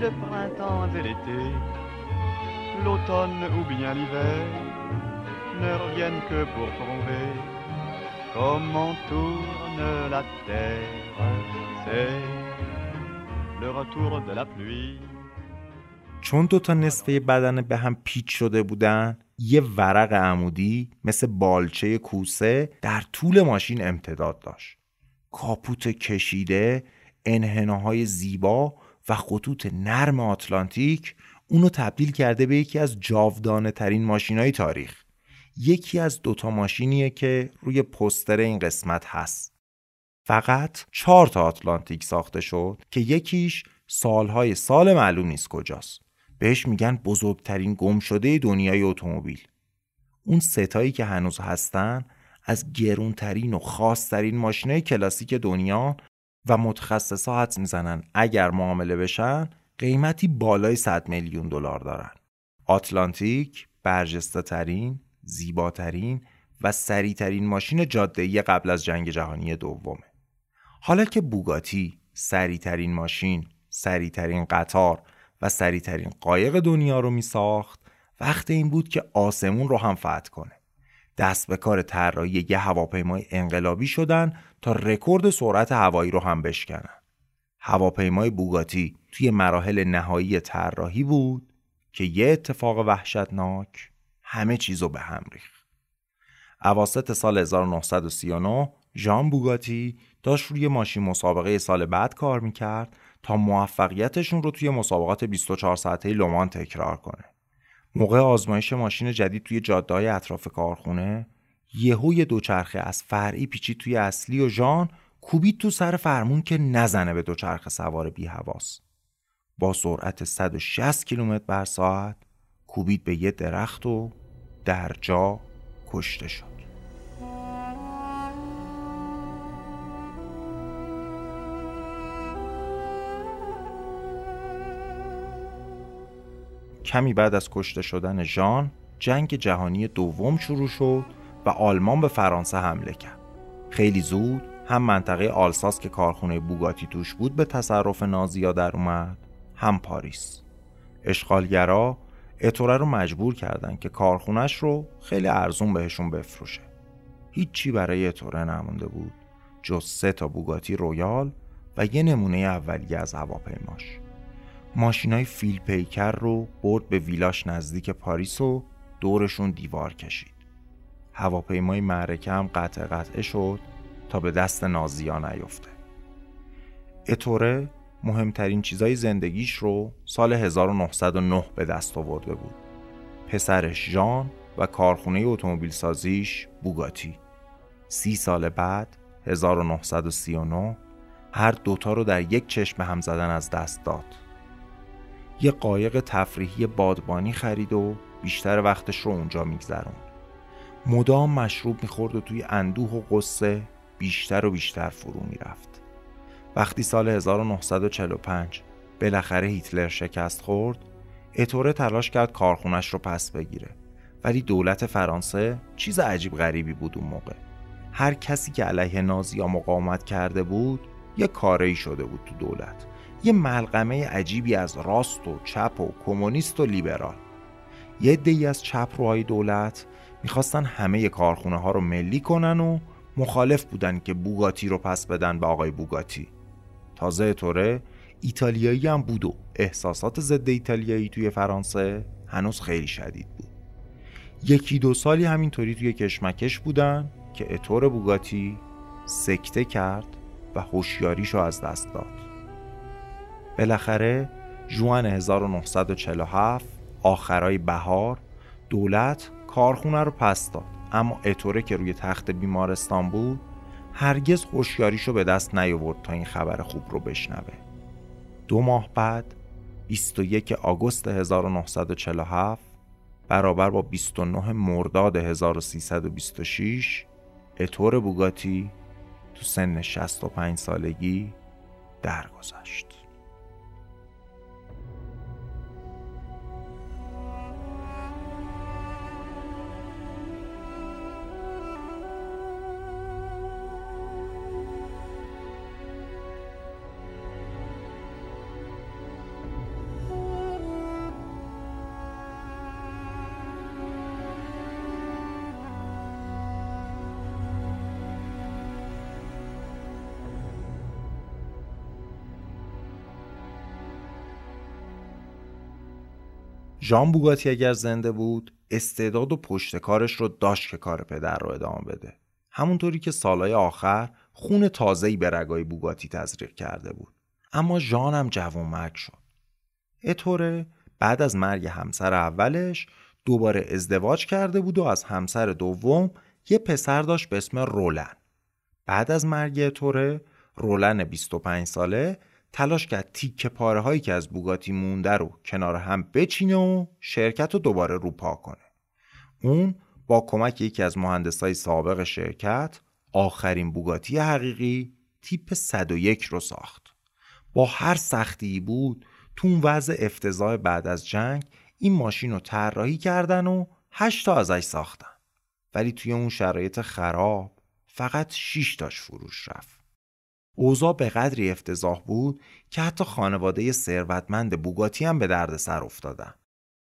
Le printemps et l'été, l'automne ou bien l'hiver, ne reviennent que pour prouver comment tourne la terre. C'est چون دو تا نصفه بدن به هم پیچ شده بودن یه ورق عمودی مثل بالچه کوسه در طول ماشین امتداد داشت. کاپوت کشیده انحناهای زیبا و خطوط نرم آتلانتیک اونو تبدیل کرده به یکی از جاودانه ترین ماشین های تاریخ. یکی از دوتا ماشینیه که روی پستر این قسمت هست. فقط چهار تا آتلانتیک ساخته شد که یکیش سالهای سال معلوم نیست کجاست. بهش میگن بزرگترین گم شده دنیای اتومبیل. اون ستایی که هنوز هستن از گرونترین و خاصترین ماشینای کلاسیک دنیا و متخصصا حدس می‌زنن اگر معامله بشن قیمتی بالای 100 میلیون دلار دارن. آتلانتیک برجسته ترین زیباترین و سریعترین ماشین جاده‌ای قبل از جنگ جهانی دومه. حالا که بوگاتی سریعترین ماشین، سریعترین قطار و سریعترین قایق دنیا رو می ساخت وقت این بود که آسمون رو هم فتح کنه. دست به کار طراحی یه هواپیمای انقلابی شدن تا رکورد سرعت هوایی رو هم بشکنن. هواپیمای بوگاتی توی مراحل نهایی طراحی بود که یه اتفاق وحشتناک همه چیزو به هم ریخت. اواسط سال 1939 ژان بوگاتی داشت روی ماشین مسابقه سال بعد کار می‌کرد تا موفقیتشون رو توی مسابقات 24 ساعته لومان تکرار کنه. موقع آزمایش ماشین جدید توی جاده های اطراف کارخونه یهو یه دوچرخه از فرعی پیچید توی اصلی و ژان کوبید تو سر فرمون که نزنه به دوچرخه سوار بی حواس. با سرعت 160 کیلومتر بر ساعت کوبید به یه درخت و در جا کشته شد کمی بعد از کشته شدن ژان جنگ جهانی دوم شروع شد و آلمان به فرانسه حمله کرد. خیلی زود هم منطقه آلساس که کارخونه بوگاتی توش بود به تصرف نازیا در اومد هم پاریس. اشغالگرا اتوره رو مجبور کردن که کارخونش رو خیلی ارزون بهشون بفروشه. هیچی برای اتوره نمونده بود جز سه تا بوگاتی رویال و یه نمونه اولیه از هواپیماش. ماشینای فیل پیکر رو برد به ویلاش نزدیک پاریس و دورشون دیوار کشید. هواپیمای معرکه هم قطع قطعه شد تا به دست نازیا نیفته. اتوره مهمترین چیزای زندگیش رو سال 1909 به دست آورده بود. پسرش ژان و کارخونه اتومبیل سازیش بوگاتی. سی سال بعد 1939 هر دوتا رو در یک چشم هم زدن از دست داد. یه قایق تفریحی بادبانی خرید و بیشتر وقتش رو اونجا میگذرون. مدام مشروب می‌خورد و توی اندوه و قصه بیشتر و بیشتر فرو می‌رفت. وقتی سال 1945 بالاخره هیتلر شکست خورد، اتوره تلاش کرد کارخونش رو پس بگیره. ولی دولت فرانسه چیز عجیب غریبی بود اون موقع. هر کسی که علیه نازیا مقاومت کرده بود یه کاری شده بود تو دولت. یه ملغمه عجیبی از راست و چپ و کمونیست و لیبرال. یه دی از چپ روهای دولت می‌خواستن همه کارخونه ها رو ملی کنن و مخالف بودن که بوگاتی رو پس بدن به آقای بوگاتی. تازه طوره ایتالیایی هم بود و احساسات ضد ایتالیایی توی فرانسه هنوز خیلی شدید بود. یکی دو سالی همینطوری توی کشمکش بودن که اتور بوگاتی سکته کرد و هوشیاریشو از دست داد. بالاخره جوان 1947 آخرای بهار دولت کارخونه رو پس داد اما اتوره که روی تخت بیمارستان بود هرگز خوشیاریشو به دست نیاورد تا این خبر خوب رو بشنوه دو ماه بعد 21 آگوست 1947 برابر با 29 مرداد 1326 اتور بوگاتی تو سن 65 سالگی درگذشت. ژان بوگاتی اگر زنده بود استعداد و پشت کارش رو داشت که کار پدر رو ادامه بده. همونطوری که سالهای آخر خون تازه‌ای به رگای بوگاتی تزریق کرده بود. اما ژان هم جوان مرگ شد. اتوره بعد از مرگ همسر اولش دوباره ازدواج کرده بود و از همسر دوم یه پسر داشت به اسم رولن. بعد از مرگ اتوره رولن 25 ساله تلاش کرد تیکه پاره هایی که از بوگاتی مونده رو کنار هم بچینه و شرکت رو دوباره روپا کنه. اون با کمک یکی از مهندسای سابق شرکت آخرین بوگاتی حقیقی تیپ 101 رو ساخت. با هر سختی بود تو اون وضع افتضاح بعد از جنگ این ماشین رو طراحی کردن و هشت تا ازش ساختن. ولی توی اون شرایط خراب فقط 6 تاش فروش رفت. اوضاع به قدری افتضاح بود که حتی خانواده ثروتمند بوگاتی هم به درد سر افتادن.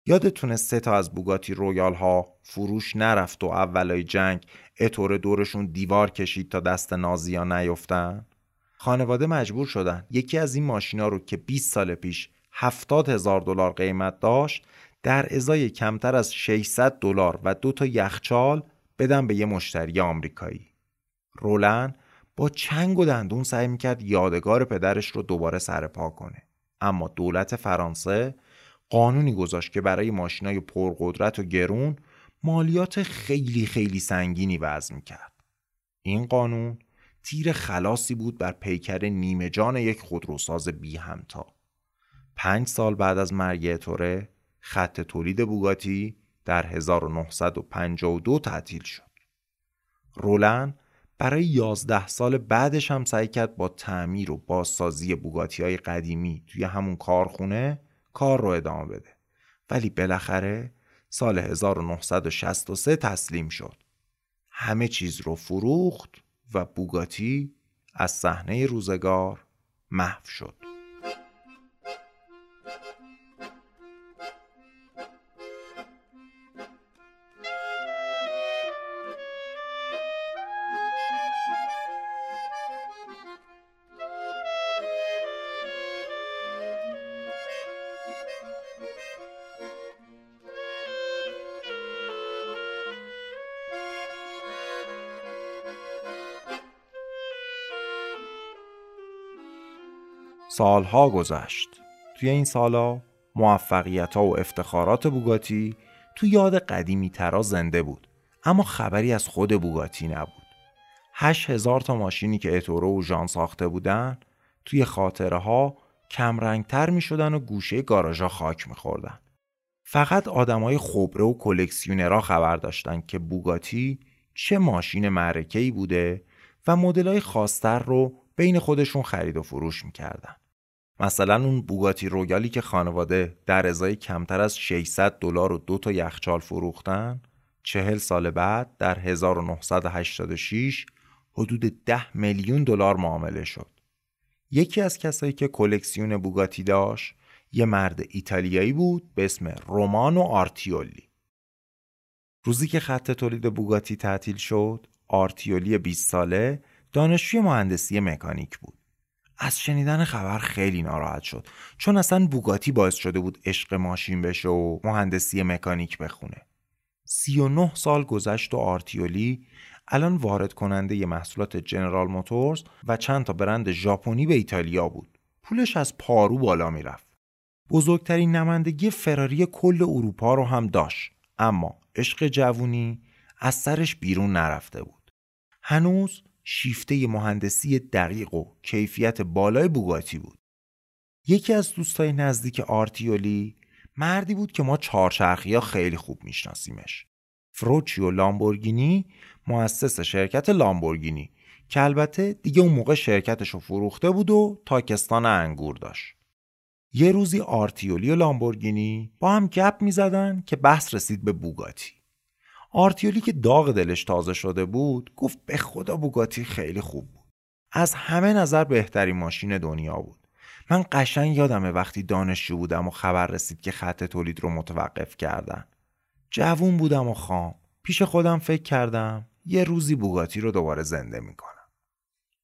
یادتونه سه تا از بوگاتی رویال ها فروش نرفت و اولای جنگ اطور دورشون دیوار کشید تا دست نازیا نیفتن؟ خانواده مجبور شدن یکی از این ماشینا رو که 20 سال پیش 70 هزار دلار قیمت داشت در ازای کمتر از 600 دلار و دو تا یخچال بدن به یه مشتری آمریکایی. رولن با چنگ و دندون سعی می‌کرد یادگار پدرش رو دوباره سرپا کنه. اما دولت فرانسه قانونی گذاشت که برای ماشینای پرقدرت و گرون مالیات خیلی خیلی سنگینی وضع می‌کرد. این قانون تیر خلاصی بود بر پیکر نیمه جان یک خودروساز بی همتا. پنج سال بعد از مرگ توره خط تولید بوگاتی در 1952 تعطیل شد. رولن برای یازده سال بعدش هم سعی کرد با تعمیر و بازسازی بوگاتی های قدیمی توی همون کارخونه کار رو ادامه بده ولی بالاخره سال 1963 تسلیم شد. همه چیز رو فروخت و بوگاتی از صحنه روزگار محو شد. سالها گذشت توی این سالا موفقیت ها و افتخارات بوگاتی تو یاد قدیمی ترا زنده بود اما خبری از خود بوگاتی نبود هشت هزار تا ماشینی که اتورو و ژان ساخته بودن توی خاطره ها کمرنگتر می شدن و گوشه گاراژا خاک می خوردن. فقط آدمای خبره و کلکسیونرها خبر داشتن که بوگاتی چه ماشین معرکه‌ای بوده و مدلای خاصتر رو بین خودشون خرید و فروش می‌کردن. مثلا اون بوگاتی رویالی که خانواده در ازای کمتر از 600 دلار و دو تا یخچال فروختن چهل سال بعد در 1986 حدود 10 میلیون دلار معامله شد. یکی از کسایی که کلکسیون بوگاتی داشت یه مرد ایتالیایی بود به اسم رومانو آرتیولی. روزی که خط تولید بوگاتی تعطیل شد، آرتیولی 20 ساله دانشجوی مهندسی مکانیک بود. از شنیدن خبر خیلی ناراحت شد چون اصلا بوگاتی باعث شده بود عشق ماشین بشه و مهندسی مکانیک بخونه. 39 سال گذشت و آرتیولی الان وارد کننده ی محصولات جنرال موتورز و چند تا برند ژاپنی به ایتالیا بود. پولش از پارو بالا می‌رفت. بزرگترین نمایندگی فراری کل اروپا رو هم داشت اما عشق جوونی از سرش بیرون نرفته بود. هنوز شیفته مهندسی دقیق و کیفیت بالای بوگاتی بود. یکی از دوستای نزدیک آرتیولی مردی بود که ما چهارچرخی ها خیلی خوب میشناسیمش. فروچیو لامبورگینی مؤسس شرکت لامبورگینی که البته دیگه اون موقع شرکتش رو فروخته بود و تاکستان انگور داشت. یه روزی آرتیولی و لامبورگینی با هم گپ می زدن که بحث رسید به بوگاتی. آرتیولی که داغ دلش تازه شده بود گفت به خدا بوگاتی خیلی خوب بود. از همه نظر بهترین ماشین دنیا بود. من قشنگ یادمه وقتی دانشجو بودم و خبر رسید که خط تولید رو متوقف کردن. جوون بودم و خام. پیش خودم فکر کردم یه روزی بوگاتی رو دوباره زنده می‌کنم.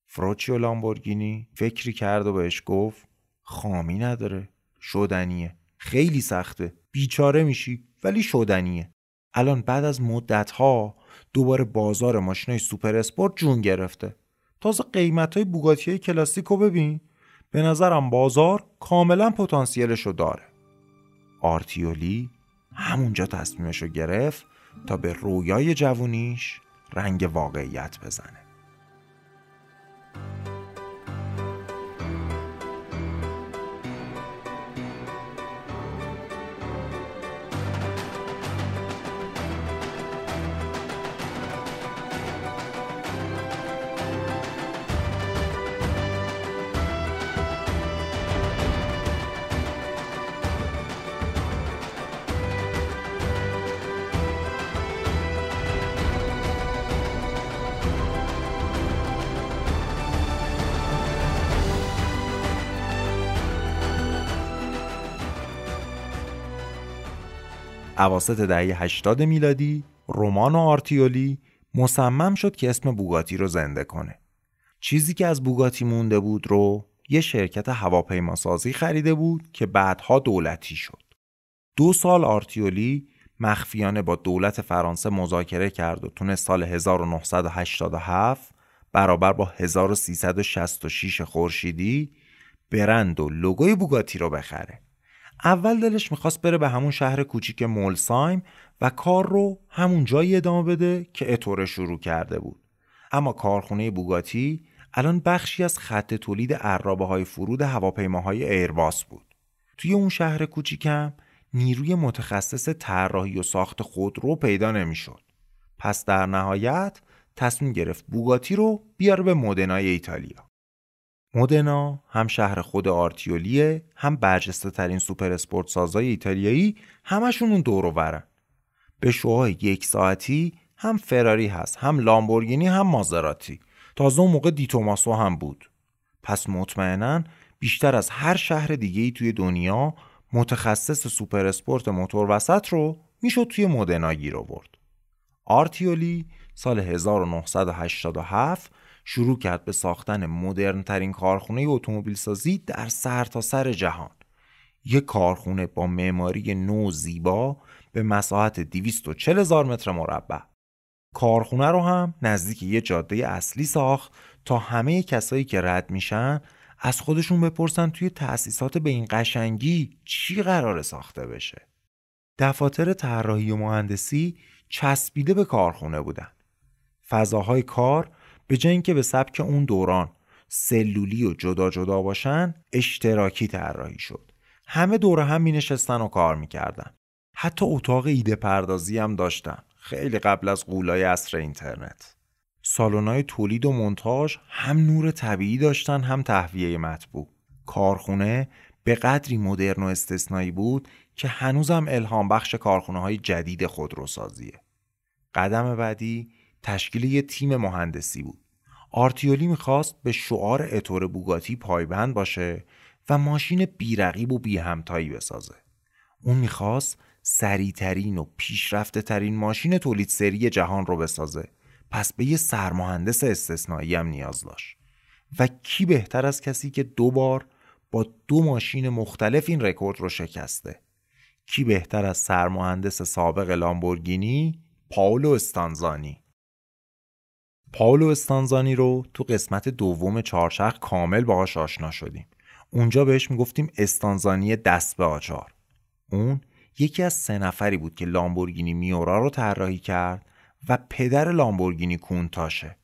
فروچیو لامبورگینی فکری کرد و بهش گفت خامی نداره. شدنیه. خیلی سخته. بیچاره میشی ولی شدنیه. الان بعد از مدت ها دوباره بازار ماشین سوپر اسپورت جون گرفته. تازه قیمت های بوگاتی های کلاسیک رو ببین. به نظرم بازار کاملا پتانسیلش رو داره. آرتیولی همونجا تصمیمش رو گرفت تا به رویای جوونیش رنگ واقعیت بزنه. اواسط دهه 80 میلادی رومانو آرتیولی مصمم شد که اسم بوگاتی رو زنده کنه. چیزی که از بوگاتی مونده بود رو یه شرکت هواپیماسازی خریده بود که بعدها دولتی شد. دو سال آرتیولی مخفیانه با دولت فرانسه مذاکره کرد و تونست سال 1987 برابر با 1366 خورشیدی برند و لوگوی بوگاتی رو بخره. اول دلش می‌خواست بره به همون شهر کوچیک مولسایم و کار رو همون جایی ادامه بده که اتوره شروع کرده بود. اما کارخونه بوگاتی الان بخشی از خط تولید عرابه های فرود هواپیماهای ایرباس بود. توی اون شهر کوچیکم نیروی متخصص طراحی و ساخت خودرو پیدا نمی‌شد. پس در نهایت تصمیم گرفت بوگاتی رو بیاره به مدنای ایتالیا. مودنا هم شهر خود آرتیولیه هم برجسته ترین سوپر اسپورت سازای ایتالیایی همشون اون دور ورن. به شعاع یک ساعتی هم فراری هست هم لامبورگینی هم مازراتی. تازه اون موقع دیتوماسو هم بود. پس مطمئنا بیشتر از هر شهر دیگه ای توی دنیا متخصص سوپر اسپورت موتور وسط رو می‌شد توی مودنا گیر آورد. آرتیولی سال 1987 شروع کرد به ساختن مدرن ترین کارخونه اتومبیل سازی در سرتاسر سر جهان. یک کارخونه با معماری نو زیبا به مساحت 240 هزار متر مربع. کارخونه رو هم نزدیک یه جاده اصلی ساخت تا همه کسایی که رد میشن از خودشون بپرسن توی تأسیسات به این قشنگی چی قرار ساخته بشه. دفاتر طراحی و مهندسی چسبیده به کارخونه بودن. فضاهای کار به جای اینکه به سبک اون دوران سلولی و جدا جدا باشن اشتراکی طراحی شد. همه دور هم می نشستن و کار می‌کردن. حتی اتاق ایده پردازی هم داشتن. خیلی قبل از قولای عصر اینترنت. سالن‌های تولید و منتاج هم نور طبیعی داشتن هم تهویه مطبوع. کارخونه به قدری مدرن و استثنایی بود که هنوزم الهام بخش کارخونه های جدید خودروسازیه. قدم بعدی تشکیل یه تیم مهندسی بود. آرتیولی می‌خواست به شعار اتور بوگاتی پایبند باشه و ماشین بیرقیب و بی همتایی بسازه. اون می‌خواست سریعترین و پیشرفته ترین ماشین تولید سری جهان رو بسازه. پس به یه سرمهندس استثنایی هم نیاز داشت. و کی بهتر از کسی که دو بار با دو ماشین مختلف این رکورد رو شکسته؟ کی بهتر از سرمهندس سابق لامبورگینی؟ پاولو استانزانی. پاولو استانزانی رو تو قسمت دوم چهارچرخ کامل باهاش آشنا شدیم. اونجا بهش می‌گفتیم استانزانی دست به آچار. اون یکی از سه نفری بود که لامبورگینی میورا رو طراحی کرد و پدر لامبورگینی کونتاشه.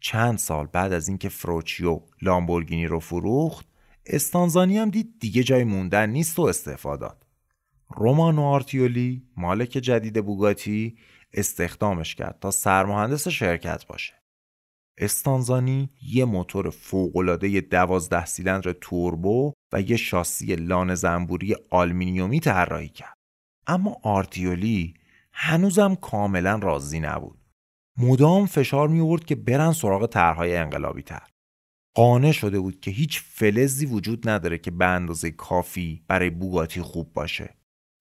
چند سال بعد از اینکه فروچیو لامبورگینی رو فروخت استانزانی هم دید دیگه جای موندن نیست و استعفا داد. رومانو آرتیولی مالک جدید بوگاتی استخدامش کرد تا سرمهندس شرکت باشه. استانزانی یه موتور فوقالعاده دوازده سیلندر توربو و یه شاسی لان زنبوری آلمینیومی طراحی کرد. اما آرتیولی هنوزم کاملا راضی نبود. مدام فشار می آورد که برن سراغ طرحهای انقلابی تر قانع شده بود که هیچ فلزی وجود نداره که به اندازه کافی برای بوگاتی خوب باشه.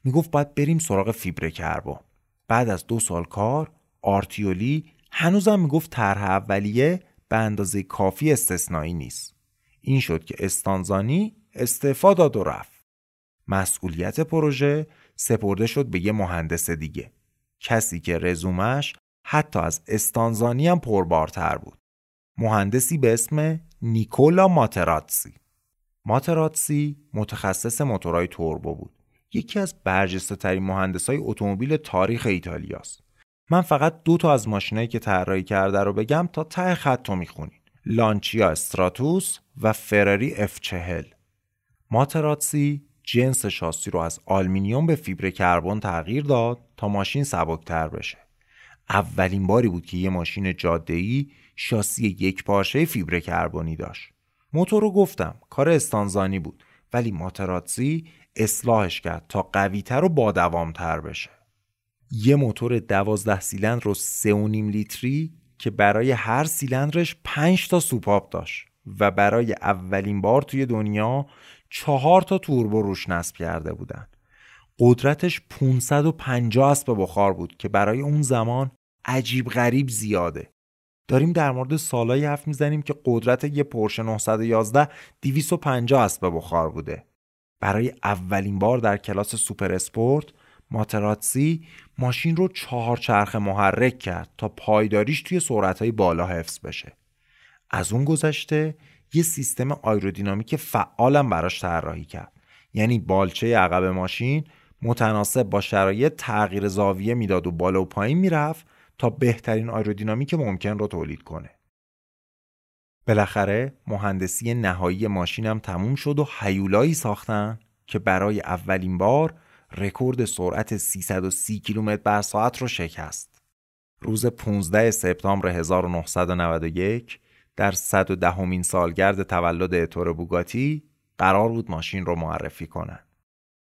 می‌گفت باید بریم سراغ فیبر کربن. بعد از دو سال کار آرتیولی هنوزم می‌گفت طرح اولیه به اندازه کافی استثنایی نیست. این شد که استانزانی استعفا داد و رفت. مسئولیت پروژه سپرده شد به یه مهندس دیگه. کسی که رزومش حتی از استانزانی هم پربارتر بود. مهندسی به اسم نیکولا ماتراتسی. ماتراتسی متخصص موتورهای توربو بود. یکی از برجسته ترین مهندس های اتومبیل تاریخ ایتالیاست. من فقط دو تا از ماشینایی که طراحی کرده رو بگم تا ته خط رو می‌خونین. لانچیا استراتوس و فراری اف چهل. ماتراتسی جنس شاسی رو از آلمینیوم به فیبر کربن تغییر داد تا ماشین سبکتر بشه. اولین باری بود که یه ماشین جاده‌ای شاسی یک پارچه فیبر کربنی داشت. موتور رو گفتم کار استانزانی بود ولی ماتراتسی اصلاحش کرد تا قویتر و با دوامتر بشه. یه موتور دوازده سیلندر رو سه و نیم لیتری که برای هر سیلندرش 5 تا سوپاپ داشت و برای اولین بار توی دنیا چهار تا توربو روش نصب کرده بودن. قدرتش 550 اسب بخار بود که برای اون زمان عجیب غریب زیاده. داریم در مورد سالایی حرف می‌زنیم که قدرت یه پرش 911 250 اسب بخار بوده. برای اولین بار در کلاس سوپر اسپورت ماتراتسی ماشین رو چهار چرخ محرک کرد تا پایداریش توی سرعتهای بالا حفظ بشه. از اون گذشته یه سیستم آیرودینامیک فعالم براش طراحی کرد. یعنی بالچه عقب ماشین متناسب با شرایط تغییر زاویه می‌داد و بالا و پایین می‌رفت تا بهترین آیرودینامیک ممکن رو تولید کنه. بالاخره مهندسی نهایی ماشینم تموم شد و هیولایی ساختن که برای اولین بار رکورد سرعت 330 کیلومتر بر ساعت رو شکست. روز 15 سپتامبر 1991 در 110 دهمین سالگرد تولد اتور بوگاتی قرار بود ماشین رو معرفی کنن.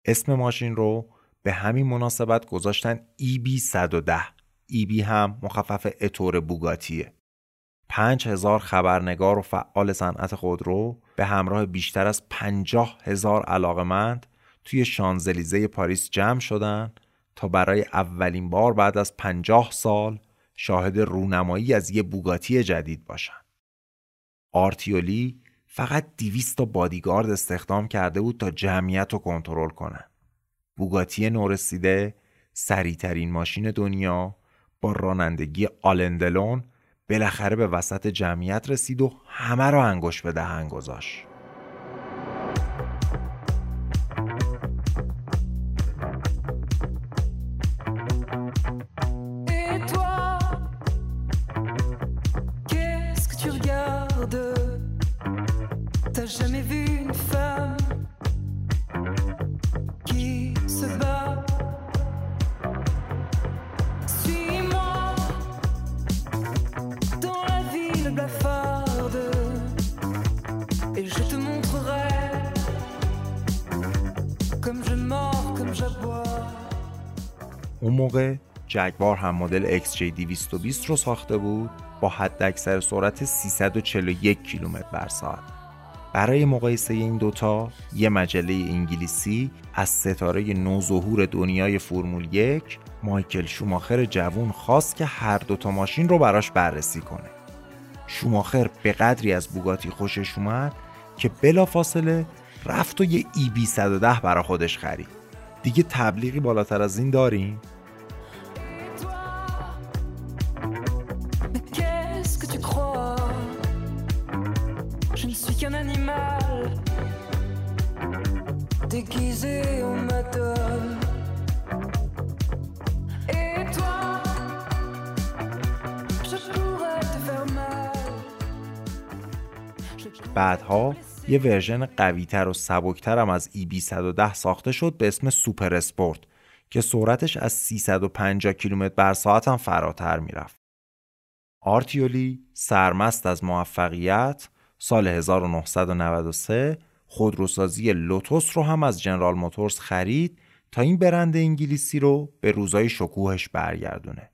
اسم ماشین رو به همین مناسبت گذاشتن EB 110 EB هم مخفف اتور بوگاتیه. پنج هزار خبرنگار و فعال صنعت خودرو به همراه بیشتر از پنجاه هزار علاقمند توی شانزلیزه پاریس جمع شدن تا برای اولین بار بعد از پنجاه سال شاهد رونمایی از یه بوگاتی جدید باشن. آرتیولی فقط دیویست تا بادیگارد استخدام کرده بود تا جمعیت رو کنترل کنن. بوگاتی نورسیده سریعترین ماشین دنیا با رانندگی آلندلون بالاخره به وسط جمعیت رسید و همه رو انگوش به دهن گذاشت. اون موقع جگوار هم مدل XJ220 رو ساخته بود با حد اکثر سرعت 341 کیلومتر بر ساعت. برای مقایسه این دوتا یه مجله انگلیسی از ستاره نوظهور دنیای فرمول یک مایکل شوماخر جوون خواست که هر دوتا ماشین رو براش بررسی کنه. شوماخر به قدری از بوگاتی خوشش اومد که بلافاصله رفت و یه ای بی 110 برا خودش خرید. دیگه تبلیغی بالاتر از این داریم؟ یه ورژن قویتر و سبکتر هم از EB 110 ساخته شد به اسم سوپر اسپورت که سرعتش از 350 کیلومتر بر ساعت هم فراتر می‌رفت. آرتیولی سرمست از موفقیت سال 1993 خودروسازی لوتوس رو هم از جنرال موتورز خرید تا این برند انگلیسی رو به روزای شکوهش برگردونه.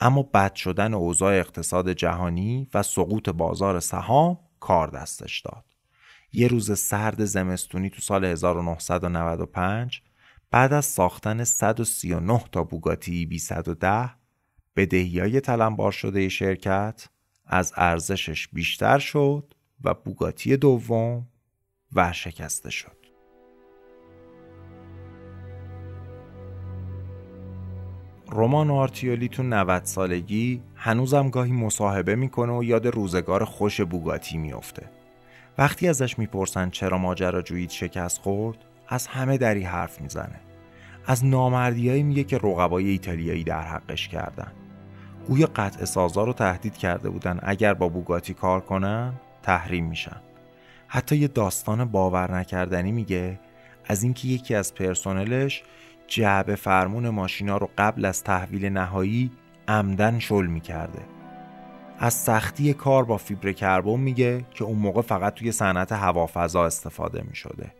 اما بد شدن اوضاع اقتصاد جهانی و سقوط بازار سهام کار دستش داد. یه روز سرد زمستونی تو سال 1995 بعد از ساختن 139 تا بوگاتی بی 110 بدهیای تلمبار شده شرکت از ارزشش بیشتر شد و بوگاتی دوم ورشکسته شد. رومان آرتیولی تو 90 سالگی هنوزم گاهی مصاحبه می‌کنه و یاد روزگار خوش بوگاتی میافته. وقتی ازش می‌پرسن چرا ماجراجویی شکست خورد از همه دری حرف می‌زنه. از نامردیایی میگه که رقبای ایتالیایی در حقش کردن. گویا قطع سازا رو تهدید کرده بودن. اگر با بوگاتی کار کنن تحریم میشن. حتی یه داستان باور نکردنی میگه از اینکه یکی از پرسنلش جعبه فرمون ماشینا رو قبل از تحویل نهایی عمدن شل می‌کرده. از سختی کار با فیبر کربن میگه که اون موقع فقط توی صنعت هوافضا استفاده می‌شده.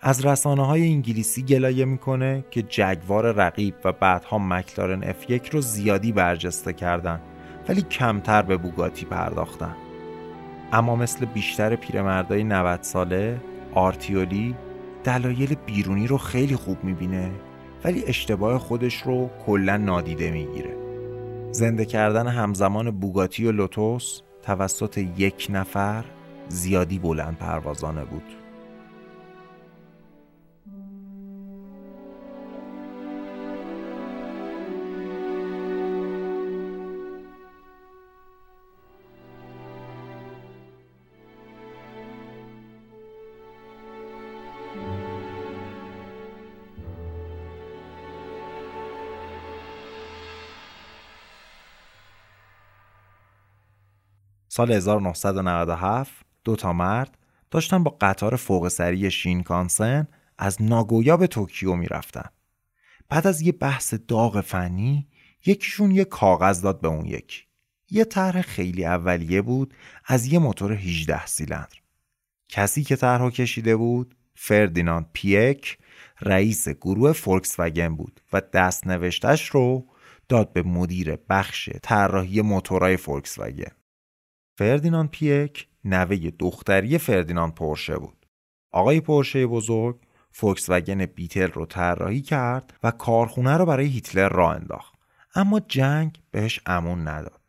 از رسانه های انگلیسی گلایه می‌کنه که جگوار رقیب و بعدها مکلارن F1 رو زیادی برجسته کردن ولی کمتر به بوگاتی پرداختن. اما مثل بیشتر پیرمردای 90 ساله آرتیولی دلایل بیرونی رو خیلی خوب می‌بینه ولی اشتباه خودش رو کلا نادیده می‌گیره. زنده کردن همزمان بوگاتی و لوتوس توسط یک نفر زیادی بلند پروازانه بود. سال 1997 دو تا مرد داشتن با قطار فوق سریع شینکانسن از ناگویا به توکیو می‌رفتن. بعد از یه بحث داغ فنی یکیشون یه کاغذ داد به اون یکی. یه طرح خیلی اولیه بود از یه موتور 18 سیلندر. کسی که طرح کشیده بود فردیناند پیک رئیس گروه فولکس وگن بود و دست نوشتش رو داد به مدیر بخش طراحی موتورهای فولکس وگن. فردیناند پیک نوه دختری فردیناند پورشه بود. آقای پورشه بزرگ فولکس وگن بیتل رو طراحی کرد و کارخونه رو برای هیتلر راه انداخت. اما جنگ بهش امون نداد.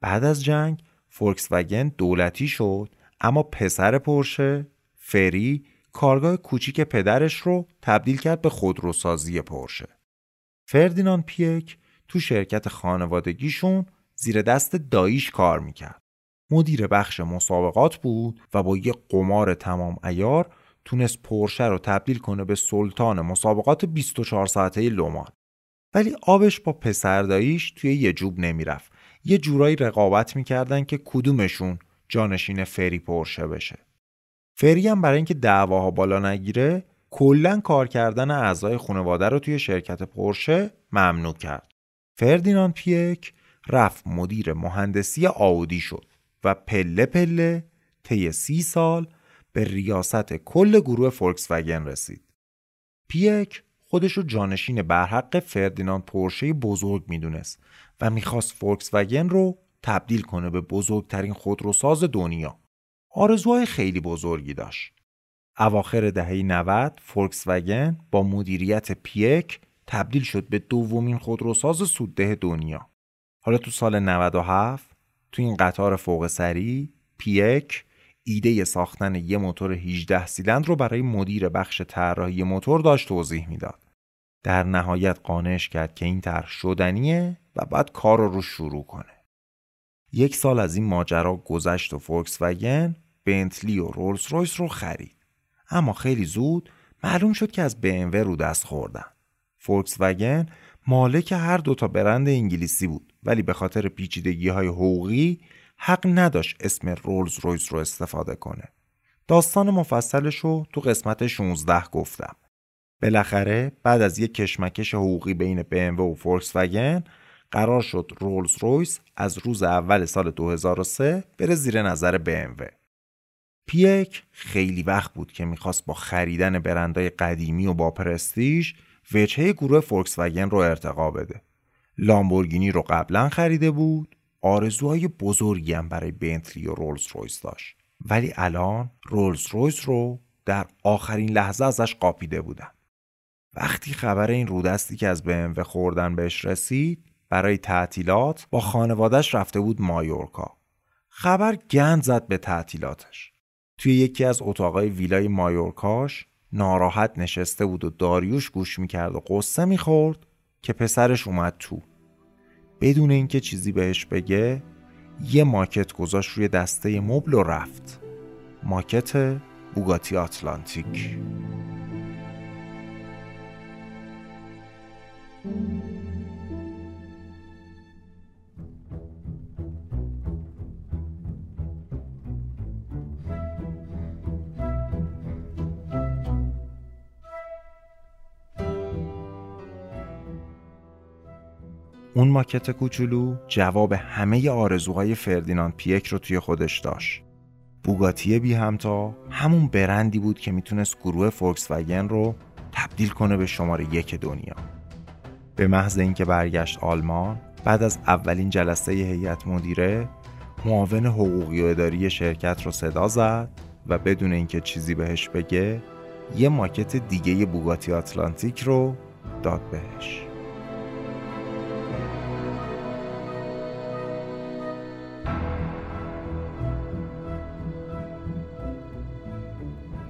بعد از جنگ فولکس وگن دولتی شد اما پسر پورشه فری کارگاه کوچیک پدرش رو تبدیل کرد به خودروسازی پورشه. فردیناند پیک تو شرکت خانوادگیشون زیر دست داییش کار می‌کرد. مدیر بخش مسابقات بود و با یه قمار تمام ایار تونست پورشه رو تبدیل کنه به سلطان مسابقات 24 ساعته لومان. ولی آبش با پسر داییش توی یه جوب نمی‌رفت. یه جورایی رقابت می‌کردن که کدومشون جانشین فری پورشه بشه. فری هم برای اینکه دعواها بالا نگیره کلا کار کردن اعضای خانواده رو توی شرکت پورشه ممنوع کرد. فردیناند پیک رفت مدیر مهندسی آودی شد و پله پله طی سی سال به ریاست کل گروه فولکس وگن رسید. پیک خودش رو جانشین برحق فردیناند پورشه بزرگ می‌دونست و می‌خواست فولکس وگن رو تبدیل کنه به بزرگترین خودروساز دنیا. آرزوهای خیلی بزرگی داشت. اواخر دهه 90 فولکس وگن با مدیریت پیک تبدیل شد به دومین خودروساز سودده دنیا. حالا تو سال 97 تو این قطار فوق سری پیک ایده ساختن یه موتور 18 سیلندر رو برای مدیر بخش طراحی موتور داشت توضیح می‌داد. در نهایت قانعش کرد که این طرح شدنیه و بعد کار رو, رو شروع کنه. یک سال از این ماجرا گذشت و فولکس وگن بنتلی و رولز رویس رو خرید. اما خیلی زود معلوم شد که از BMW رو دست خوردن. فولکس وگن مالک هر دوتا برند انگلیسی بود ولی به خاطر پیچیدگی های حقوقی حق نداشت اسم رولز رویس رو استفاده کنه. داستان مفصلش رو تو قسمت 16 گفتم. بالاخره بعد از یک کشمکش حقوقی بین BMW و فولکس وگن قرار شد رولز رویس از روز اول سال 2003 بره زیر نظر BMW. پیک خیلی وقت بود که می‌خواست با خریدن برندهای قدیمی و با پرستیژ وجهه گروه فولکس وگن رو ارتقا بده. لامبورگینی رو قبلا خریده بود. آرزوهای بزرگی هم برای بنتلی و رولز رویس داشت. ولی الان رولز رویس رو در آخرین لحظه ازش قاپیده بودن. وقتی خبر این رودستی که از BMW خوردن بهش رسید برای تعطیلات با خانوادش رفته بود مایورکا. خبر گند زد به تعطیلاتش. توی یکی از اتاقای ویلای مایورکاش ناراحت نشسته بود و داریوش گوش می‌کرد و قصه می‌خورد که پسرش اومد تو. بدون اینکه چیزی بهش بگه یه ماکت گذاشت روی دسته مبل و رفت. ماکت بوگاتی آتلانتیک. اون ماکت کوچولو جواب همه آرزوهای فردیناند پیک رو توی خودش داشت. بوگاتی بی همتا همون برندی بود که می‌تونست گروه فولکس وگن رو تبدیل کنه به شماره یک دنیا. به محض اینکه برگشت آلمان بعد از اولین جلسه هیئت مدیره معاون حقوقی و اداری شرکت رو صدا زد و بدون اینکه چیزی بهش بگه یه ماکت دیگه بوگاتی آتلانتیک رو داد بهش.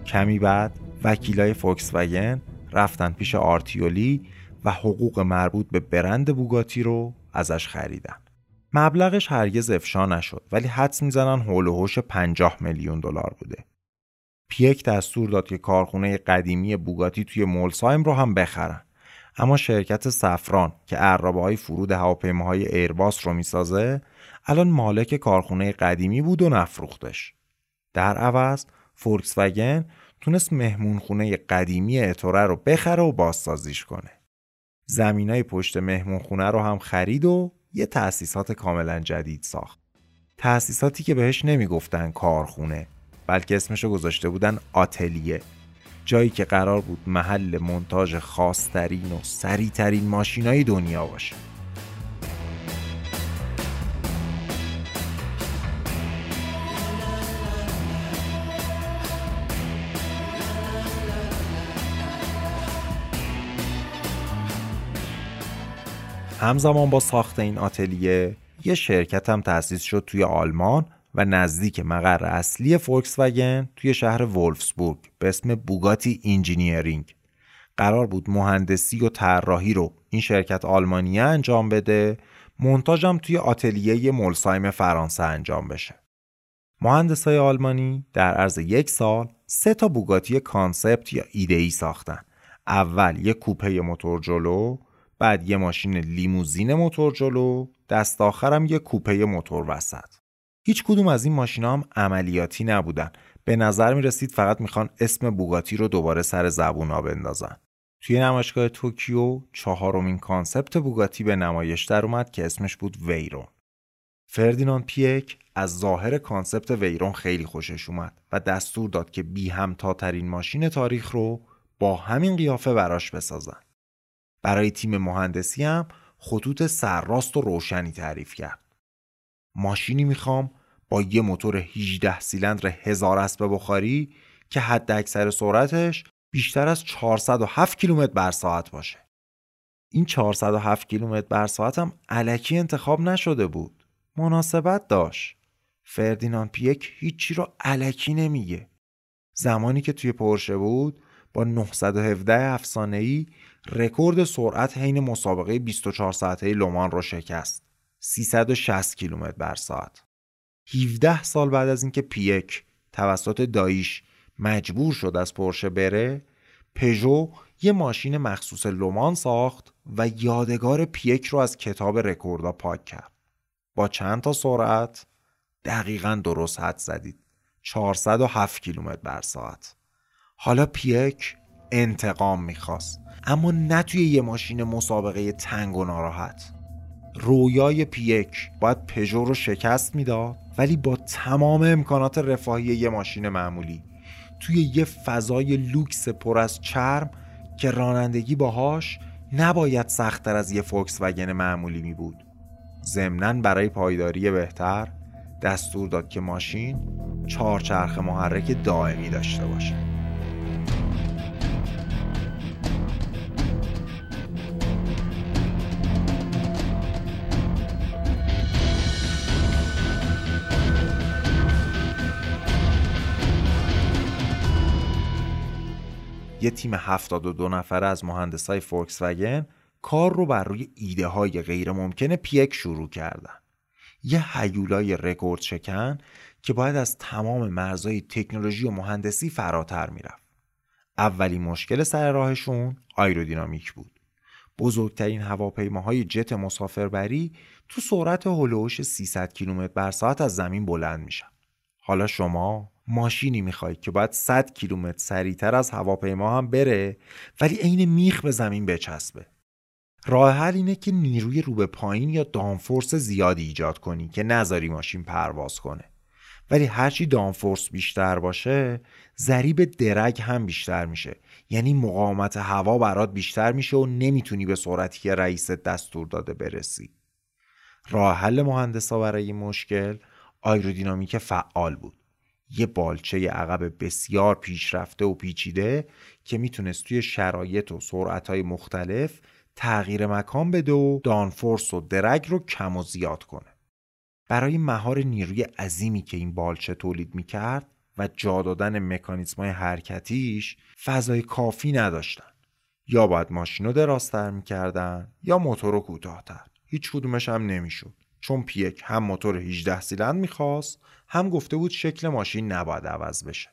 کمی بعد وکیلای فولکس وگن رفتن پیش آرتیولی و حقوق مربوط به برند بوگاتی رو ازش خریدن. مبلغش هرگز افشا نشد ولی حدس می‌زنن حول و حوش 50 میلیون دلار بوده. پیک دستور داد که کارخونه قدیمی بوگاتی توی مولسایم رو هم بخرن. اما شرکت سفران که عرابه های فرود هواپیماهای ایرباس رو می‌سازه الان مالک کارخونه قدیمی بود و نفروختش. در عوض فولکس وگن تونست مهمونخونه قدیمی اتوره رو بخره و بازسازیش کنه. زمینای پشت مهمونخونه رو هم خرید و یه تأسیسات کاملا جدید ساخت. تأسیساتی که بهش نمی‌گفتن کارخونه بلکه اسمشو گذاشته بودن آتلیه جایی که قرار بود محل منتاج خاصترین و سریعترین ماشینای دنیا باشه همزمان با ساخت این آتلیه یه شرکت هم تأسیس شد توی آلمان و نزدیک مقر اصلی فولکس وگن توی شهر ولفسبورگ به اسم بوگاتی Engineering قرار بود مهندسی و طراحی رو این شرکت آلمانیه انجام بده مونتاژم توی آتلیه مولسایم فرانسه انجام بشه. مهندسای آلمانی در عرض یک سال سه تا بوگاتی concept یا ایده ای ساختن. اول یک کوپه موتور جلو بعد یه ماشین لیموزین موتور جلو دست آخرم یه کوپه موتور وسط. هیچ کدوم از این ماشینا هم عملیاتی نبودن. به نظر می رسید فقط می‌خوان اسم بوگاتی رو دوباره سر زبونا بندازن. توی نمایشگاه توکیو چهارمین concept بوگاتی به نمایش در اومد که اسمش بود ویرون. فردیناند پیک از ظاهر concept ویرون خیلی خوشش اومد و دستور داد که بی همتاترین ماشین تاریخ رو با همین قیافه براش بسازن. برای تیم مهندسی هم خطوط سرراست و روشنی تعریف کرد ماشینی می‌خوام با یه موتور 18 سیلندر هزار اسب بخاری که حد اکثر سرعتش بیشتر از 407 کیلومتر بر ساعت باشه. این 407 کیلومتر بر ساعت هم علکی انتخاب نشده بود. مناسبت داشت. فردیناند پیک هیچی رو علکی نمیگه. زمانی که توی پورشه بود با 917 ای رکورد سرعت حین مسابقه 24 ساعته لومان رو شکست. 360 کیلومتر بر ساعت. 17 سال بعد از اینکه پیک توسط داییش مجبور شد از پورشه بره پژو یه ماشین مخصوص لومان ساخت و یادگار پیک رو از کتاب رکوردها پاک کرد با چند تا سرعت دقیقا درست حدس زدید 407 کیلومتر بر ساعت حالا پیک انتقام می‌خواست. اما نه توی یه ماشین مسابقه تنگ و ناراحت. رویای پیک باید پژو رو شکست می‌داد ولی با تمام امکانات رفاهی یه ماشین معمولی. توی یه فضای لوکس پر از چرم که رانندگی باهاش نباید سختتر از یه فولکس وگن معمولی می بود ضمنا برای پایداری بهتر دستور داد که ماشین چهارچرخ محرک دائمی داشته باشه. یه تیم 72 نفره از مهندسای فولکس وگن کار رو بر روی ایده های غیر ممکنه پیک شروع کردن. یه هیولای رکورد شکن که باید از تمام مرزهای تکنولوژی و مهندسی فراتر می‌رفت. اولین مشکل سر راهشون آیرودینامیک بود. بزرگترین هواپیماهای جت مسافربری تو سرعت هلوش 300 کیلومتر بر ساعت از زمین بلند میشن. حالا شما ماشینی می‌خوای که باید 100 کیلومتر سریعتر از هواپیما هم بره ولی عین میخ به زمین بچسبه. راه حل اینه که نیروی رو به پایین یا دانفورس زیادی ایجاد کنی که نذاری ماشین پرواز کنه. ولی هرچی دانفورس بیشتر باشه ضریب درگ هم بیشتر میشه. یعنی مقاومت هوا برات بیشتر میشه و نمی‌تونی به سرعتی که رئیس دستور داده برسی. راه حل مهندسا برای مشکل آیرودینامیک فعال بود. یه بالچه عقب بسیار پیشرفته و پیچیده که می‌تونست توی شرایط و سرعتهای مختلف تغییر مکان بده و دانفورس و درگ رو کم و زیاد کنه. برای مهار نیروی عظیمی که این بالچه تولید می‌کرد و جا دادن مکانیزمای حرکتیش فضای کافی نداشتن. یا باید ماشین رو درازتر می‌کردن یا موتور رو کوتاهتر. هیچ کدومش هم نمی‌شد. چون پیک هم موتور 18 سیلند می‌خواست هم گفته بود شکل ماشین نباید عوض بشه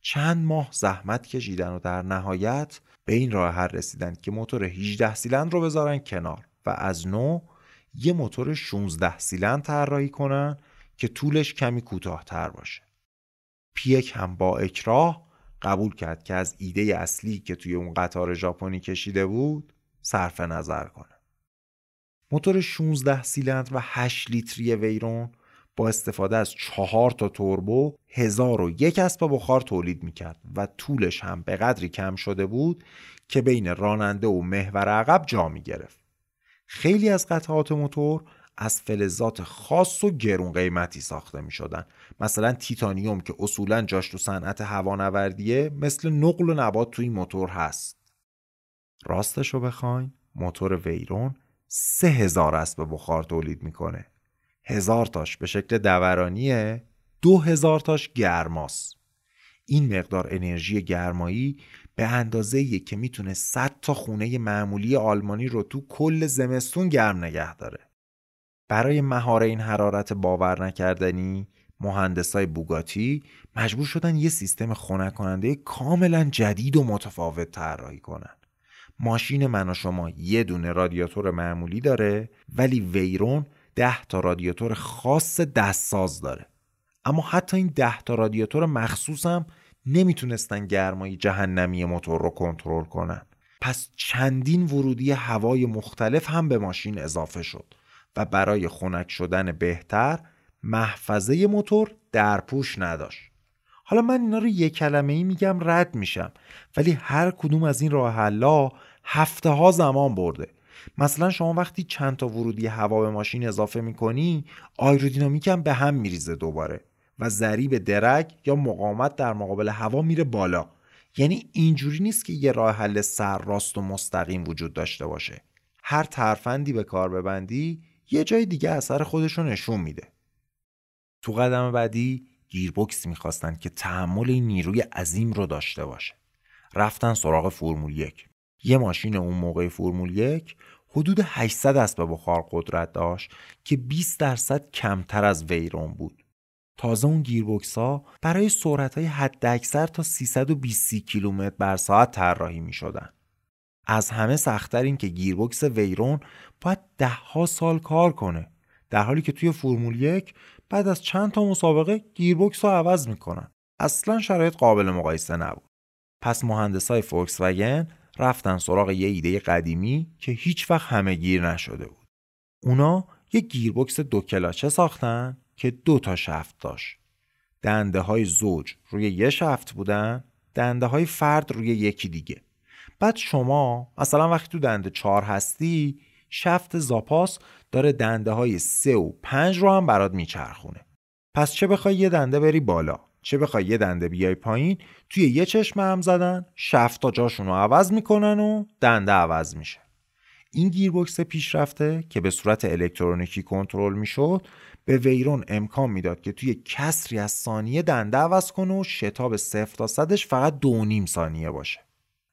چند ماه زحمت کشیدن و در نهایت به این راه حل رسیدن که موتور 18 سیلند رو بذارن کنار و از نو یه موتور 16 سیلند طراحی کنن که طولش کمی کوتاهتر باشه. پیک هم با اکراه قبول کرد که از ایده اصلی که توی اون قطار ژاپنی کشیده بود صرف نظر کنه. موتور 16 سیلندر و 8 لیتری ویرون با استفاده از چهار تا توربو هزار و یک اسب بخار تولید می‌کرد و طولش هم به قدری کم شده بود که بین راننده و محور عقب جا می‌گرفت. خیلی از قطعات موتور از فلزات خاص و گرون قیمتی ساخته می شدن. مثلا تیتانیوم که اصولا جاش تو صنعت هوانوردیه مثل نقل و نبات توی موتور هست. راستش رو بخواین موتور ویرون سه هزار اسب بخار تولید می‌کنه. هزار تاش به شکل دورانیه دو هزار تاش گرماست. این مقدار انرژی گرمایی به اندازه که می‌تونه 100 تا خونه معمولی آلمانی رو تو کل زمستون گرم نگه داره. برای مهار این حرارت باور نکردنی مهندسای بوگاتی مجبور شدن یه سیستم خنک کننده کاملا جدید و متفاوت طراحی کنن. ماشین من و شما یه دونه رادیاتور معمولی داره ولی ویرون ده تا رادیاتور خاص دستساز داره. اما حتی این ده تا رادیاتور مخصوصم نمی‌تونستن گرمای جهنمی موتور رو کنترل کنن. پس چندین ورودی هوای مختلف هم به ماشین اضافه شد و برای خنک شدن بهتر محفظه موتور درپوش نداشت. حالا من اینا رو یک کلمه ای میگم رد میشم ولی هر کدوم از این راه حلا هفته ها زمان برده مثلا شما وقتی چند تا ورودی هوا به ماشین اضافه می‌کنی آیرودینامیک هم به هم میریزه دوباره و ضریب درک یا مقاومت در مقابل هوا میره بالا. یعنی اینجوری نیست که یه راه حل سر راست و مستقیم وجود داشته باشه. هر ترفندی به کار ببندی یه جای دیگه اثر خودشو نشون میده. تو قدم بعدی گیربکس می‌خواستن که تحمل این نیروی عظیم رو داشته باشه. رفتن سراغ فرمول یک. یه ماشین اون موقع فرمول یک حدود 800 اسب بخار قدرت داشت که 20 درصد کمتر از ویرون بود. تازه اون گیربکس ها برای سرعت های حد اکثر تا 320 کیلومتر بر ساعت طراحی می شدن. از همه سختتر این که گیربکس ویرون باید ده ها سال کار کنه در حالی که توی فرمول یک بعد از چند تا مسابقه گیربکس ها عوض می‌کنن. اصلا شرایط قابل مقایسه نبود. پس مهندس های فولکس وگن رفتن سراغ یه ایده قدیمی که هیچ وقت همه گیر نشده بود. اونا یه گیربکس دو کلاچه ساختن که دو تا شفت داشت. دنده های زوج روی یه شفت بودن دنده های فرد روی یکی دیگه. بعد شما مثلا وقتی تو دنده چهار هستی شفت زاپاس داره دنده های سه و پنج رو هم برات میچرخونه. پس چه بخوای یه دنده بری بالا؟ چه بخوای یه دنده بیای پایین توی یه چشم هم زدن شفتا جاشون رو عوض می‌کنن و دنده عوض میشه. این گیربکس پیشرفته که به صورت الکترونیکی کنترل می‌شد به ویرون امکان می‌داد که توی کسری از ثانیه دنده عوض کنه و شتاب صفر تا صدش فقط دو نیم ثانیه باشه.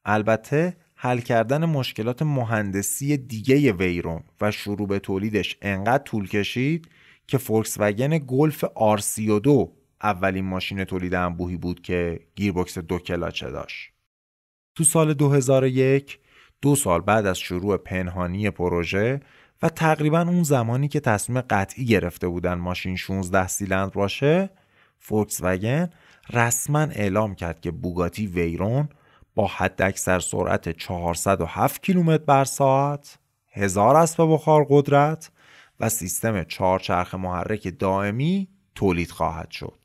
البته حل کردن مشکلات مهندسی دیگه ویرون و شروع به تولیدش انقدر طول کشید که فولکس وگن گلف R32 اولین ماشین تولید انبوهی بود که گیربکس دو کلاچه داشت. تو سال 2001 دو سال بعد از شروع پنهانی پروژه و تقریبا اون زمانی که تصمیم قطعی گرفته بودن ماشین 16 سیلندر باشه فولکس وگن رسما اعلام کرد که بوگاتی ویرون با حد اکثر سرعت 407 کیلومتر بر ساعت، هزار اسب بخار قدرت و سیستم چهارچرخ محرک دائمی تولید خواهد شد.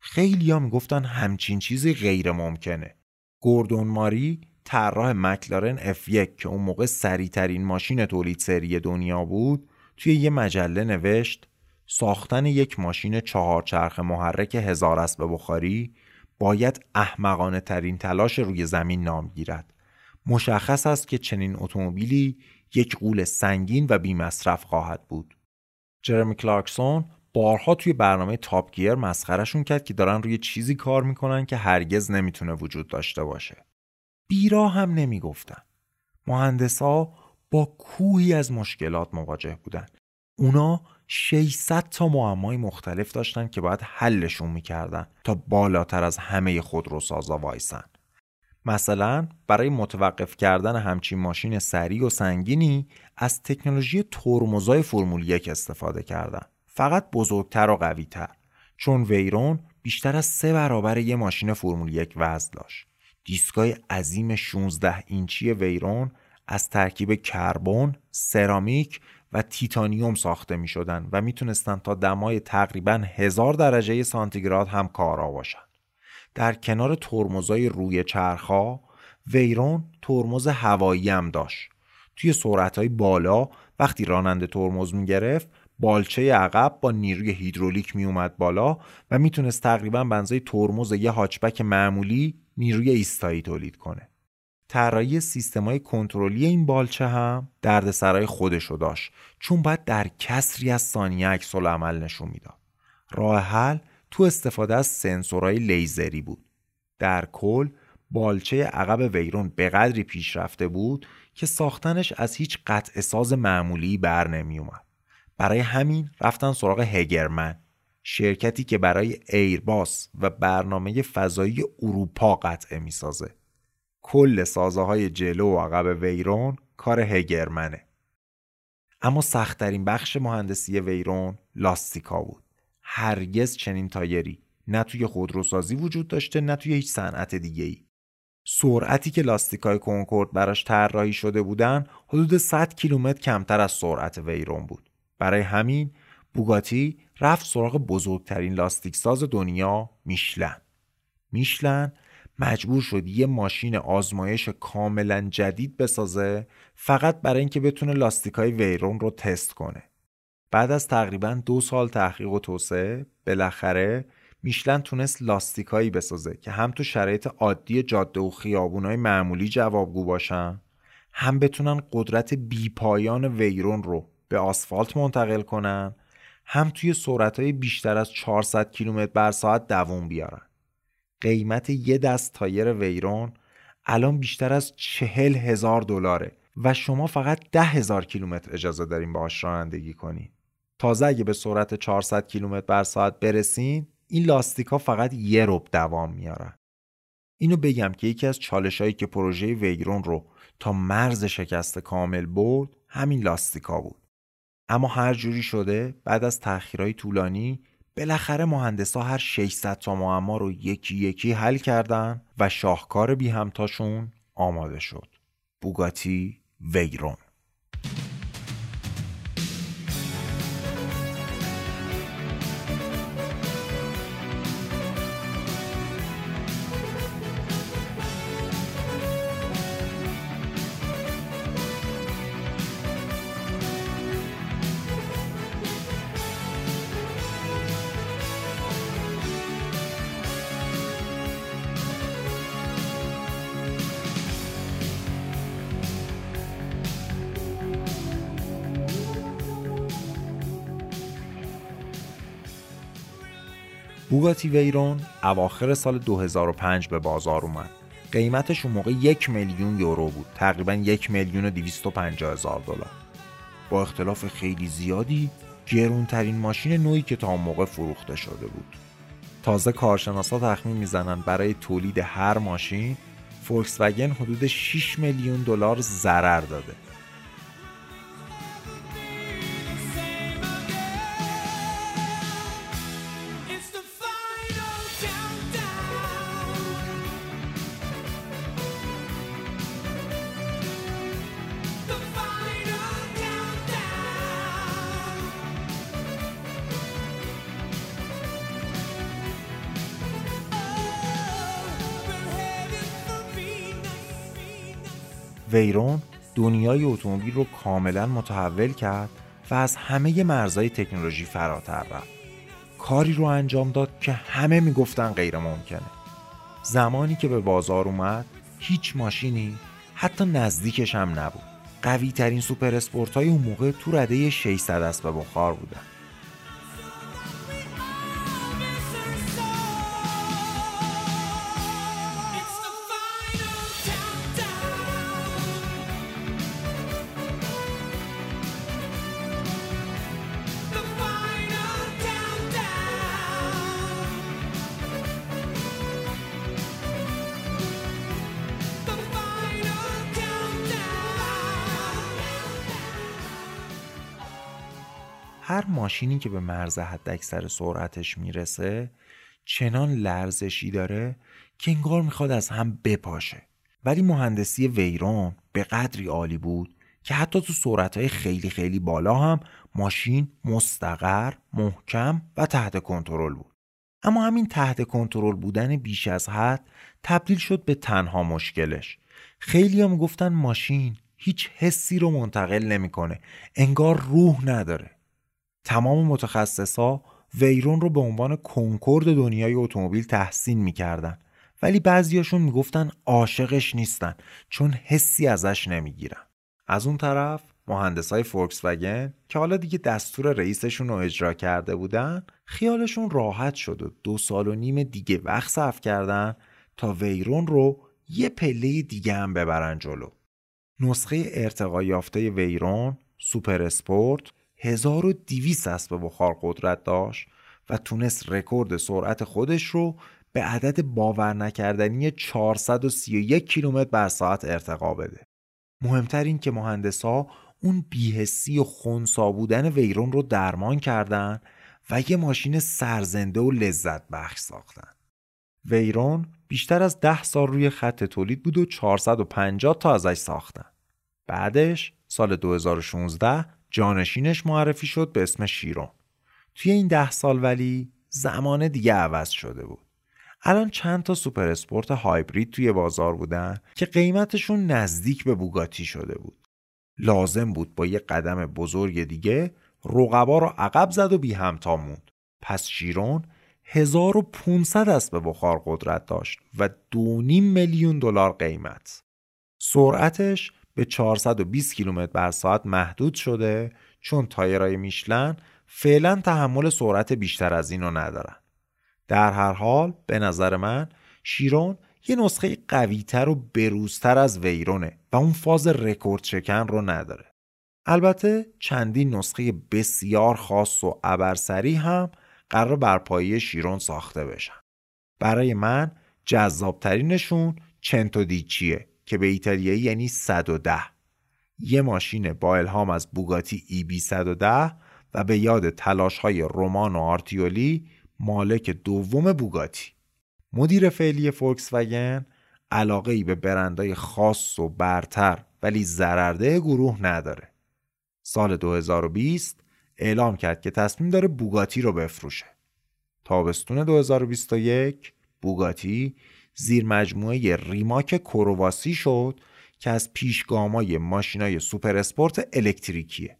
خیلی ها می‌گفتن همچین چیزی غیر ممکنه. گوردون ماری طراح مکلارن F1 که اون موقع سریعترین ماشین تولید سری دنیا بود توی یه مجله نوشت ساختن یک ماشین چهارچرخ محرک هزار اسب بخاری باید احمقانه ترین تلاش روی زمین نام گیرد. مشخص است که چنین اتومبیلی یک قول سنگین و بیمصرف خواهد بود. جرمی کلارکسون بارها توی برنامه تاپ گیر مسخرشون کرد که دارن روی چیزی کار می‌کنن که هرگز نمی‌تونه وجود داشته باشه. بیرا هم نمی‌گفتن. مهندس ها با کوهی از مشکلات مواجه بودن. اونا 600 تا معمای مختلف داشتن که باید حلشون می‌کردن تا بالاتر از همه خودروسازا وایسن. مثلا برای متوقف کردن همچین ماشین سریع و سنگینی از تکنولوژی ترمزای فرمول یک استفاده کردن. فقط بزرگتر و قویتر چون ویرون بیشتر از سه برابر یه ماشین فرمول یک وزن داشت. دیسکای عظیم 16 اینچی ویرون از ترکیب کربن، سرامیک و تیتانیوم ساخته می شدن و می‌تونستن تا دمای تقریبا هزار درجه سانتیگراد هم کارا باشن. در کنار ترمزای روی چرخها ویرون ترمز هوایی هم داشت. توی سرعتهای بالا وقتی راننده ترمز می‌گرفت بالچه عقب با نیروی هیدرولیک می اومد بالا و می‌تونست تقریبا بنزای ترمز یه هاچبک معمولی نیروی ایستایی تولید کنه. طراحی سیستمای کنترلی این بالچه هم دردسرای خودشو داشت چون باید در کسری از ثانیه عکس عمل نشون می‌داد. راه حل تو استفاده از سنسورهای لیزری بود. در کل بالچه عقب ویرون به قدری پیشرفته بود که ساختنش از هیچ قطع ساز معمولی بر نمی اومد. برای همین رفتن سراغ هگرمن شرکتی که برای ایرباس و برنامه فضایی اروپا قطعه می‌سازه. کل سازه های جلو و عقب ویرون کار هگرمنه. اما سختترین بخش مهندسی ویرون لاستیکا بود. هرگز چنین تایری نه توی خودروسازی وجود داشته نه توی هیچ صنعت دیگه ای. سرعتی که لاستیکای کنکورد براش طراحی شده بودن حدود 100 کیلومتر کمتر از سرعت ویرون بود. برای همین بوگاتی رفت سراغ بزرگترین لاستیک ساز دنیا میشلن. میشلن مجبور شد یه ماشین آزمایش کاملا جدید بسازه فقط برای اینکه بتونه لاستیکای ویرون رو تست کنه. بعد از تقریبا دو سال تحقیق و توسعه بالاخره میشلن تونست لاستیکایی بسازه که هم تو شرایط عادی جاده و خیابونای معمولی جوابگو باشن هم بتونن قدرت بیپایان ویرون رو به آسفالت منتقل کنن هم توی سرعتهای بیشتر از 400 کیلومتر بر ساعت دووم بیارن. قیمت یه دست تایر ویرون الان بیشتر از چهل هزار دلاره و شما فقط ده هزار کیلومتر اجازه داریم باهاش رانندگی کنین. تازه اگه به سرعت 400 کیلومتر بر ساعت برسین این لاستیکا فقط یه رب دوام میارن. اینو بگم که یکی از چالش هایی که پروژه ویرون رو تا مرز شکست کامل برد همین لاستیکا بود. اما هر جوری شده بعد از تأخیرهای طولانی بالاخره مهندسا هر 600 تا معما رو یکی یکی حل کردن و شاهکار بی همتاشون آماده شد. بوگاتی ویرون. بوگاتی ویرون اواخر سال 2005 به بازار اومد. قیمتش اون موقع یک میلیون یورو بود. تقریبا یک میلیون و هزار دلار. با اختلاف خیلی زیادی گرونترین ماشین نوعی که تا اون موقع فروخته شده بود. تازه کارشناسا تخمین می‌زنن برای تولید هر ماشین فولکس وگن حدود 6 میلیون دلار ضرر داده. ویرون دنیای اتومبیل رو کاملا متحول کرد و از همه مرزهای تکنولوژی فراتر رفت. کاری رو انجام داد که همه می‌گفتن غیر ممکنه. زمانی که به بازار اومد هیچ ماشینی حتی نزدیکش هم نبود. قوی ترین سوپر اسپورت های اون موقع تو رده 600 اسب بخار بودن. ماشینی که به مرز اکثر سرعتش می‌رسه چنان لرزشی داره که انگار می‌خواد از هم بپاشه ولی مهندسی ویرون به قدری عالی بود که حتی تو سرعتهای خیلی خیلی بالا هم ماشین مستقر، محکم و تحت کنترل بود. اما همین تحت کنترل بودن بیش از حد تبدیل شد به تنها مشکلش. خیلی هم گفتن ماشین هیچ حسی رو منتقل نمی‌کنه. انگار روح نداره. تمام متخصصا ویرون رو به عنوان کنکورد دنیای اتومبیل تحسین می‌کردن. ولی بعضیاشون می‌گفتن عاشقش نیستن چون حسی ازش نمی‌گیرن. از اون طرف مهندسای فولکس وگن که حالا دیگه دستور رئیسشون رو اجرا کرده بودن خیالشون راحت شد و دو سال و نیم دیگه وقت صرف کردن تا ویرون رو یه پله دیگه هم ببرن جلو. نسخه ارتقا یافته ویرون Super Sport 1200 اسب بخار قدرت داشت و تونست رکورد سرعت خودش رو به عدد باور نکردنی 431 کیلومتر بر ساعت ارتقا بده. مهمتر این که مهندسا اون بیهسی و خونسا بودن ویرون رو درمان کردن و یه ماشین سرزنده و لذت بخش ساختن. ویرون بیشتر از ده سال روی خط تولید بود و 450 تا ازش ساختن. بعدش سال 2016 جانشینش معرفی شد به اسم شیرون. توی این ده سال ولی زمان دیگه عوض شده بود. الان چند تا سوپر اسپورت هایبرید توی بازار بودن که قیمتشون نزدیک به بوگاتی شده بود. لازم بود با یه قدم بزرگ دیگه رقبا رو عقب زد و بی همتا موند. پس شیرون 1500 اسب بخار قدرت داشت و 2.5 میلیون دلار قیمت. سرعتش به 420 کیلومتر بر ساعت محدود شده چون تایرای میشلن فعلا تحمل سرعت بیشتر از اینو ندارن. در هر حال به نظر من شیرون یه نسخه قویتر و بروزتر از ویرونه و اون فاز رکورد شکن رو نداره. البته چندین نسخه بسیار خاص و ابرسری هم قرار بر پایه شیرون ساخته بشن. برای من جذابترینشون چنتو دیچیه که به ایتالیایی یعنی 110 یه ماشین با الهام از بوگاتی ای بی 110 و به یاد تلاش های رومان و آرتیولی مالک دوم بوگاتی. مدیر فعلی فولکس وگن علاقه ای به برندهای خاص و برتر ولی ضررده گروه نداره. سال 2020 اعلام کرد که تصمیم داره بوگاتی رو بفروشه. تابستون 2021 بوگاتی زیر مجموعه ریماک کرواسی شد که از پیشگامای ماشینای super sport الکتریکیه.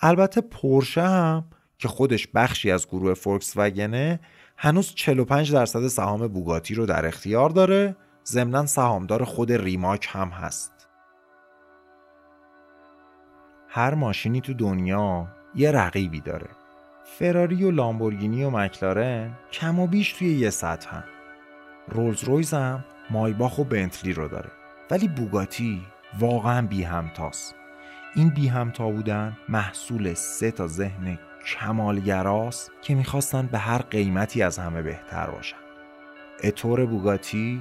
البته پورشه هم که خودش بخشی از گروه فولکس وگنه هنوز 45 درصد سهام بوگاتی رو در اختیار داره. ضمنا سهامدار خود ریماک هم هست. هر ماشینی تو دنیا یه رقیبی داره. فراری و لامبورگینی و مکلارن کم و بیش توی یه سطح هم. رولز رویز هم مایباخ و بنتلی رو داره. ولی بوگاتی واقعا بی همتاست این بی همتا بودن محصول سه تا ذهن کمالگراست که می‌خواستن به هر قیمتی از همه بهتر باشن. اتور بوگاتی،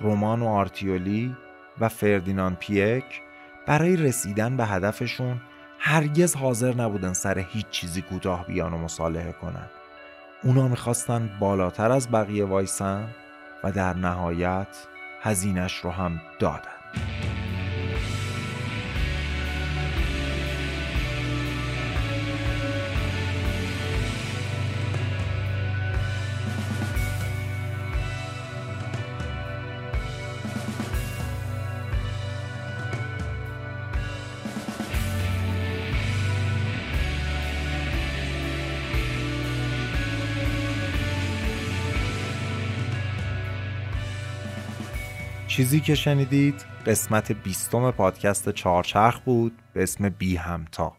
رومان و آرتیولی و فردینان پیک برای رسیدن به هدفشون هرگز حاضر نبودن سر هیچ چیزی کوتاه بیان و مصالحه کنن. اونا می‌خواستن بالاتر از بقیه وایسن و در نهایت هزینش رو هم دادن. چیزی که شنیدید قسمت بیستم پادکست چارچرخ بود به اسم بی همتا.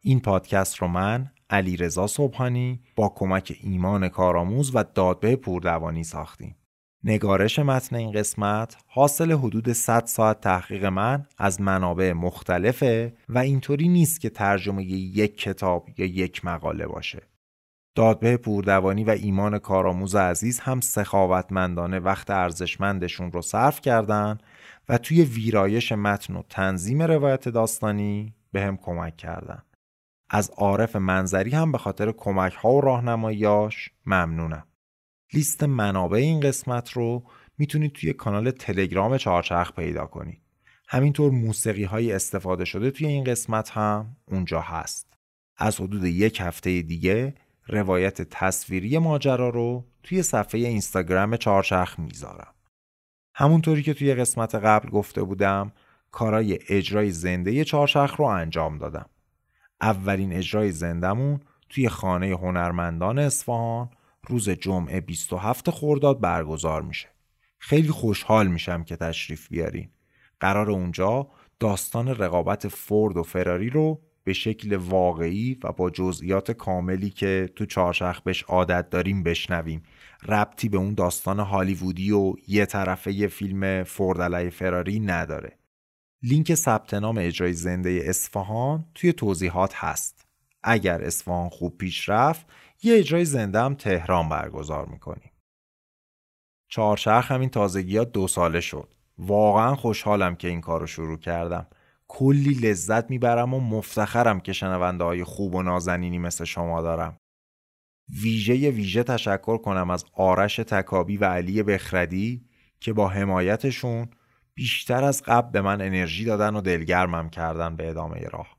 این پادکست رو من علی رضا صبحانی با کمک ایمان کارآموز و دادبه پوردوانی ساختیم. نگارش متن این قسمت حاصل حدود 100 ساعت تحقیق من از منابع مختلفه و اینطوری نیست که ترجمه یک کتاب یا یک مقاله باشه. دادبه پوردوانی و ایمان کارآموز عزیز هم سخاوتمندانه وقت ارزشمندشون رو صرف کردن و توی ویرایش متن و تنظیم روایت داستانی به هم کمک کردن. از عارف منظری هم به خاطر کمک ها و راهنماییاش ممنونم. لیست منابع این قسمت رو می‌تونید توی کانال تلگرام چهارچرخ پیدا کنید. همینطور موسیقی های استفاده شده توی این قسمت هم اونجا هست. از حدود یک هفته دیگه روایت تصویری ماجرا رو توی صفحه اینستاگرام چارچرخ می‌ذارم. همونطوری که توی قسمت قبل گفته بودم کارای اجرای زنده چارچرخ رو انجام دادم. اولین اجرای زندمون توی خانه هنرمندان اصفهان روز جمعه 27 خرداد برگزار میشه. خیلی خوشحال میشم که تشریف بیارین. قرار اونجا داستان رقابت فورد و فراری رو به شکل واقعی و با جزئیات کاملی که تو چهارشخ بهش عادت داریم بشنویم. ربطی به اون داستان هالیوودی و یه طرفه یه فیلم فورد فراری نداره. لینک ثبت نام اجرای زنده اصفهان توی توضیحات هست. اگر اصفهان خوب پیش رفت یه اجرای زنده هم تهران برگزار می‌کنیم. چهارچرخ همین تازگی دو ساله شد. واقعا خوشحالم که این کار رو شروع کردم. کلی لذت می‌برم و مفتخرم که شنونده های خوب و نازنینی مثل شما دارم. ویژه ویژه تشکر کنم از آرش تکابی و علی بخردی که با حمایتشون بیشتر از قبل به من انرژی دادن و دلگرمم کردن به ادامه راه.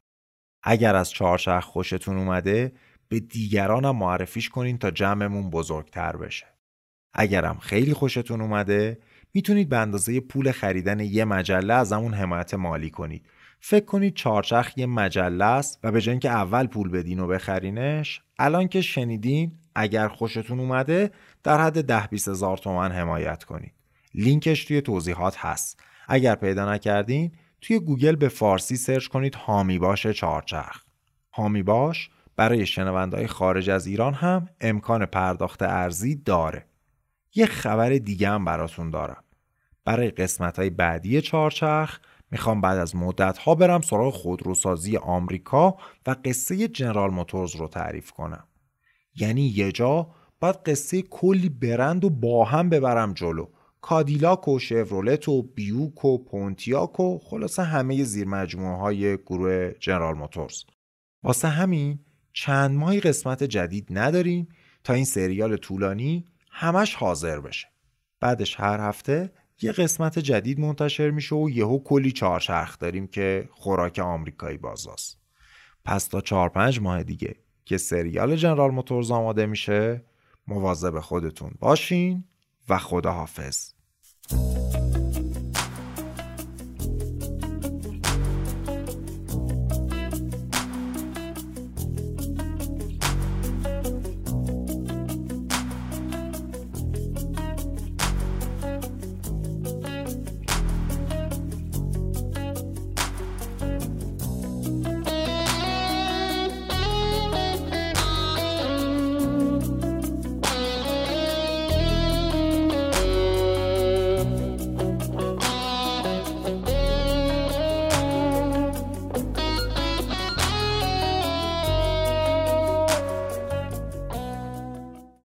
اگر از چهارچرخ خوشتون اومده به دیگرانم معرفیش کنین تا جمعمون بزرگتر بشه. اگرم خیلی خوشتون اومده می‌تونید به اندازه پول خریدن یه مجله از همون حمایت مالی کنید. فکر کنید چارچخ یه مجله است و به جای اینکه اول پول بدین و بخرینش الان که شنیدین اگر خوشتون اومده در حد ده 20 هزار تومن حمایت کنید. لینکش توی توضیحات هست. اگر پیدا نکردین توی گوگل به فارسی search کنید حامی باش چارچرخ حامی باش برای شنوندهای خارج از ایران هم امکان پرداخت ارزی داره. یه خبر دیگه هم براتون دارم. برای قسمت های بعدی چارچرخ می‌خوام بعد از مدت ها برم سراغ خودروسازی آمریکا و قصه جنرال موتورز رو تعریف کنم. یعنی یه جا باید قصه کلی برند و با هم ببرم جلو. کادیلاک و شورولت و بیوک و پونتیاک و خلاصه همه زیر مجموعه های گروه جنرال موتورز. واسه همین چند ماهی قسمت جدید نداریم تا این سریال طولانی همش حاضر بشه. بعدش هر هفته یه قسمت جدید منتشر میشه و یهو کلی چهارچرخ داریم که خوراک آمریکایی بازاست پس تا چهار پنج ماه دیگه که سریال جنرال موتورز آماده میشه مواظب خودتون باشین و خداحافظ.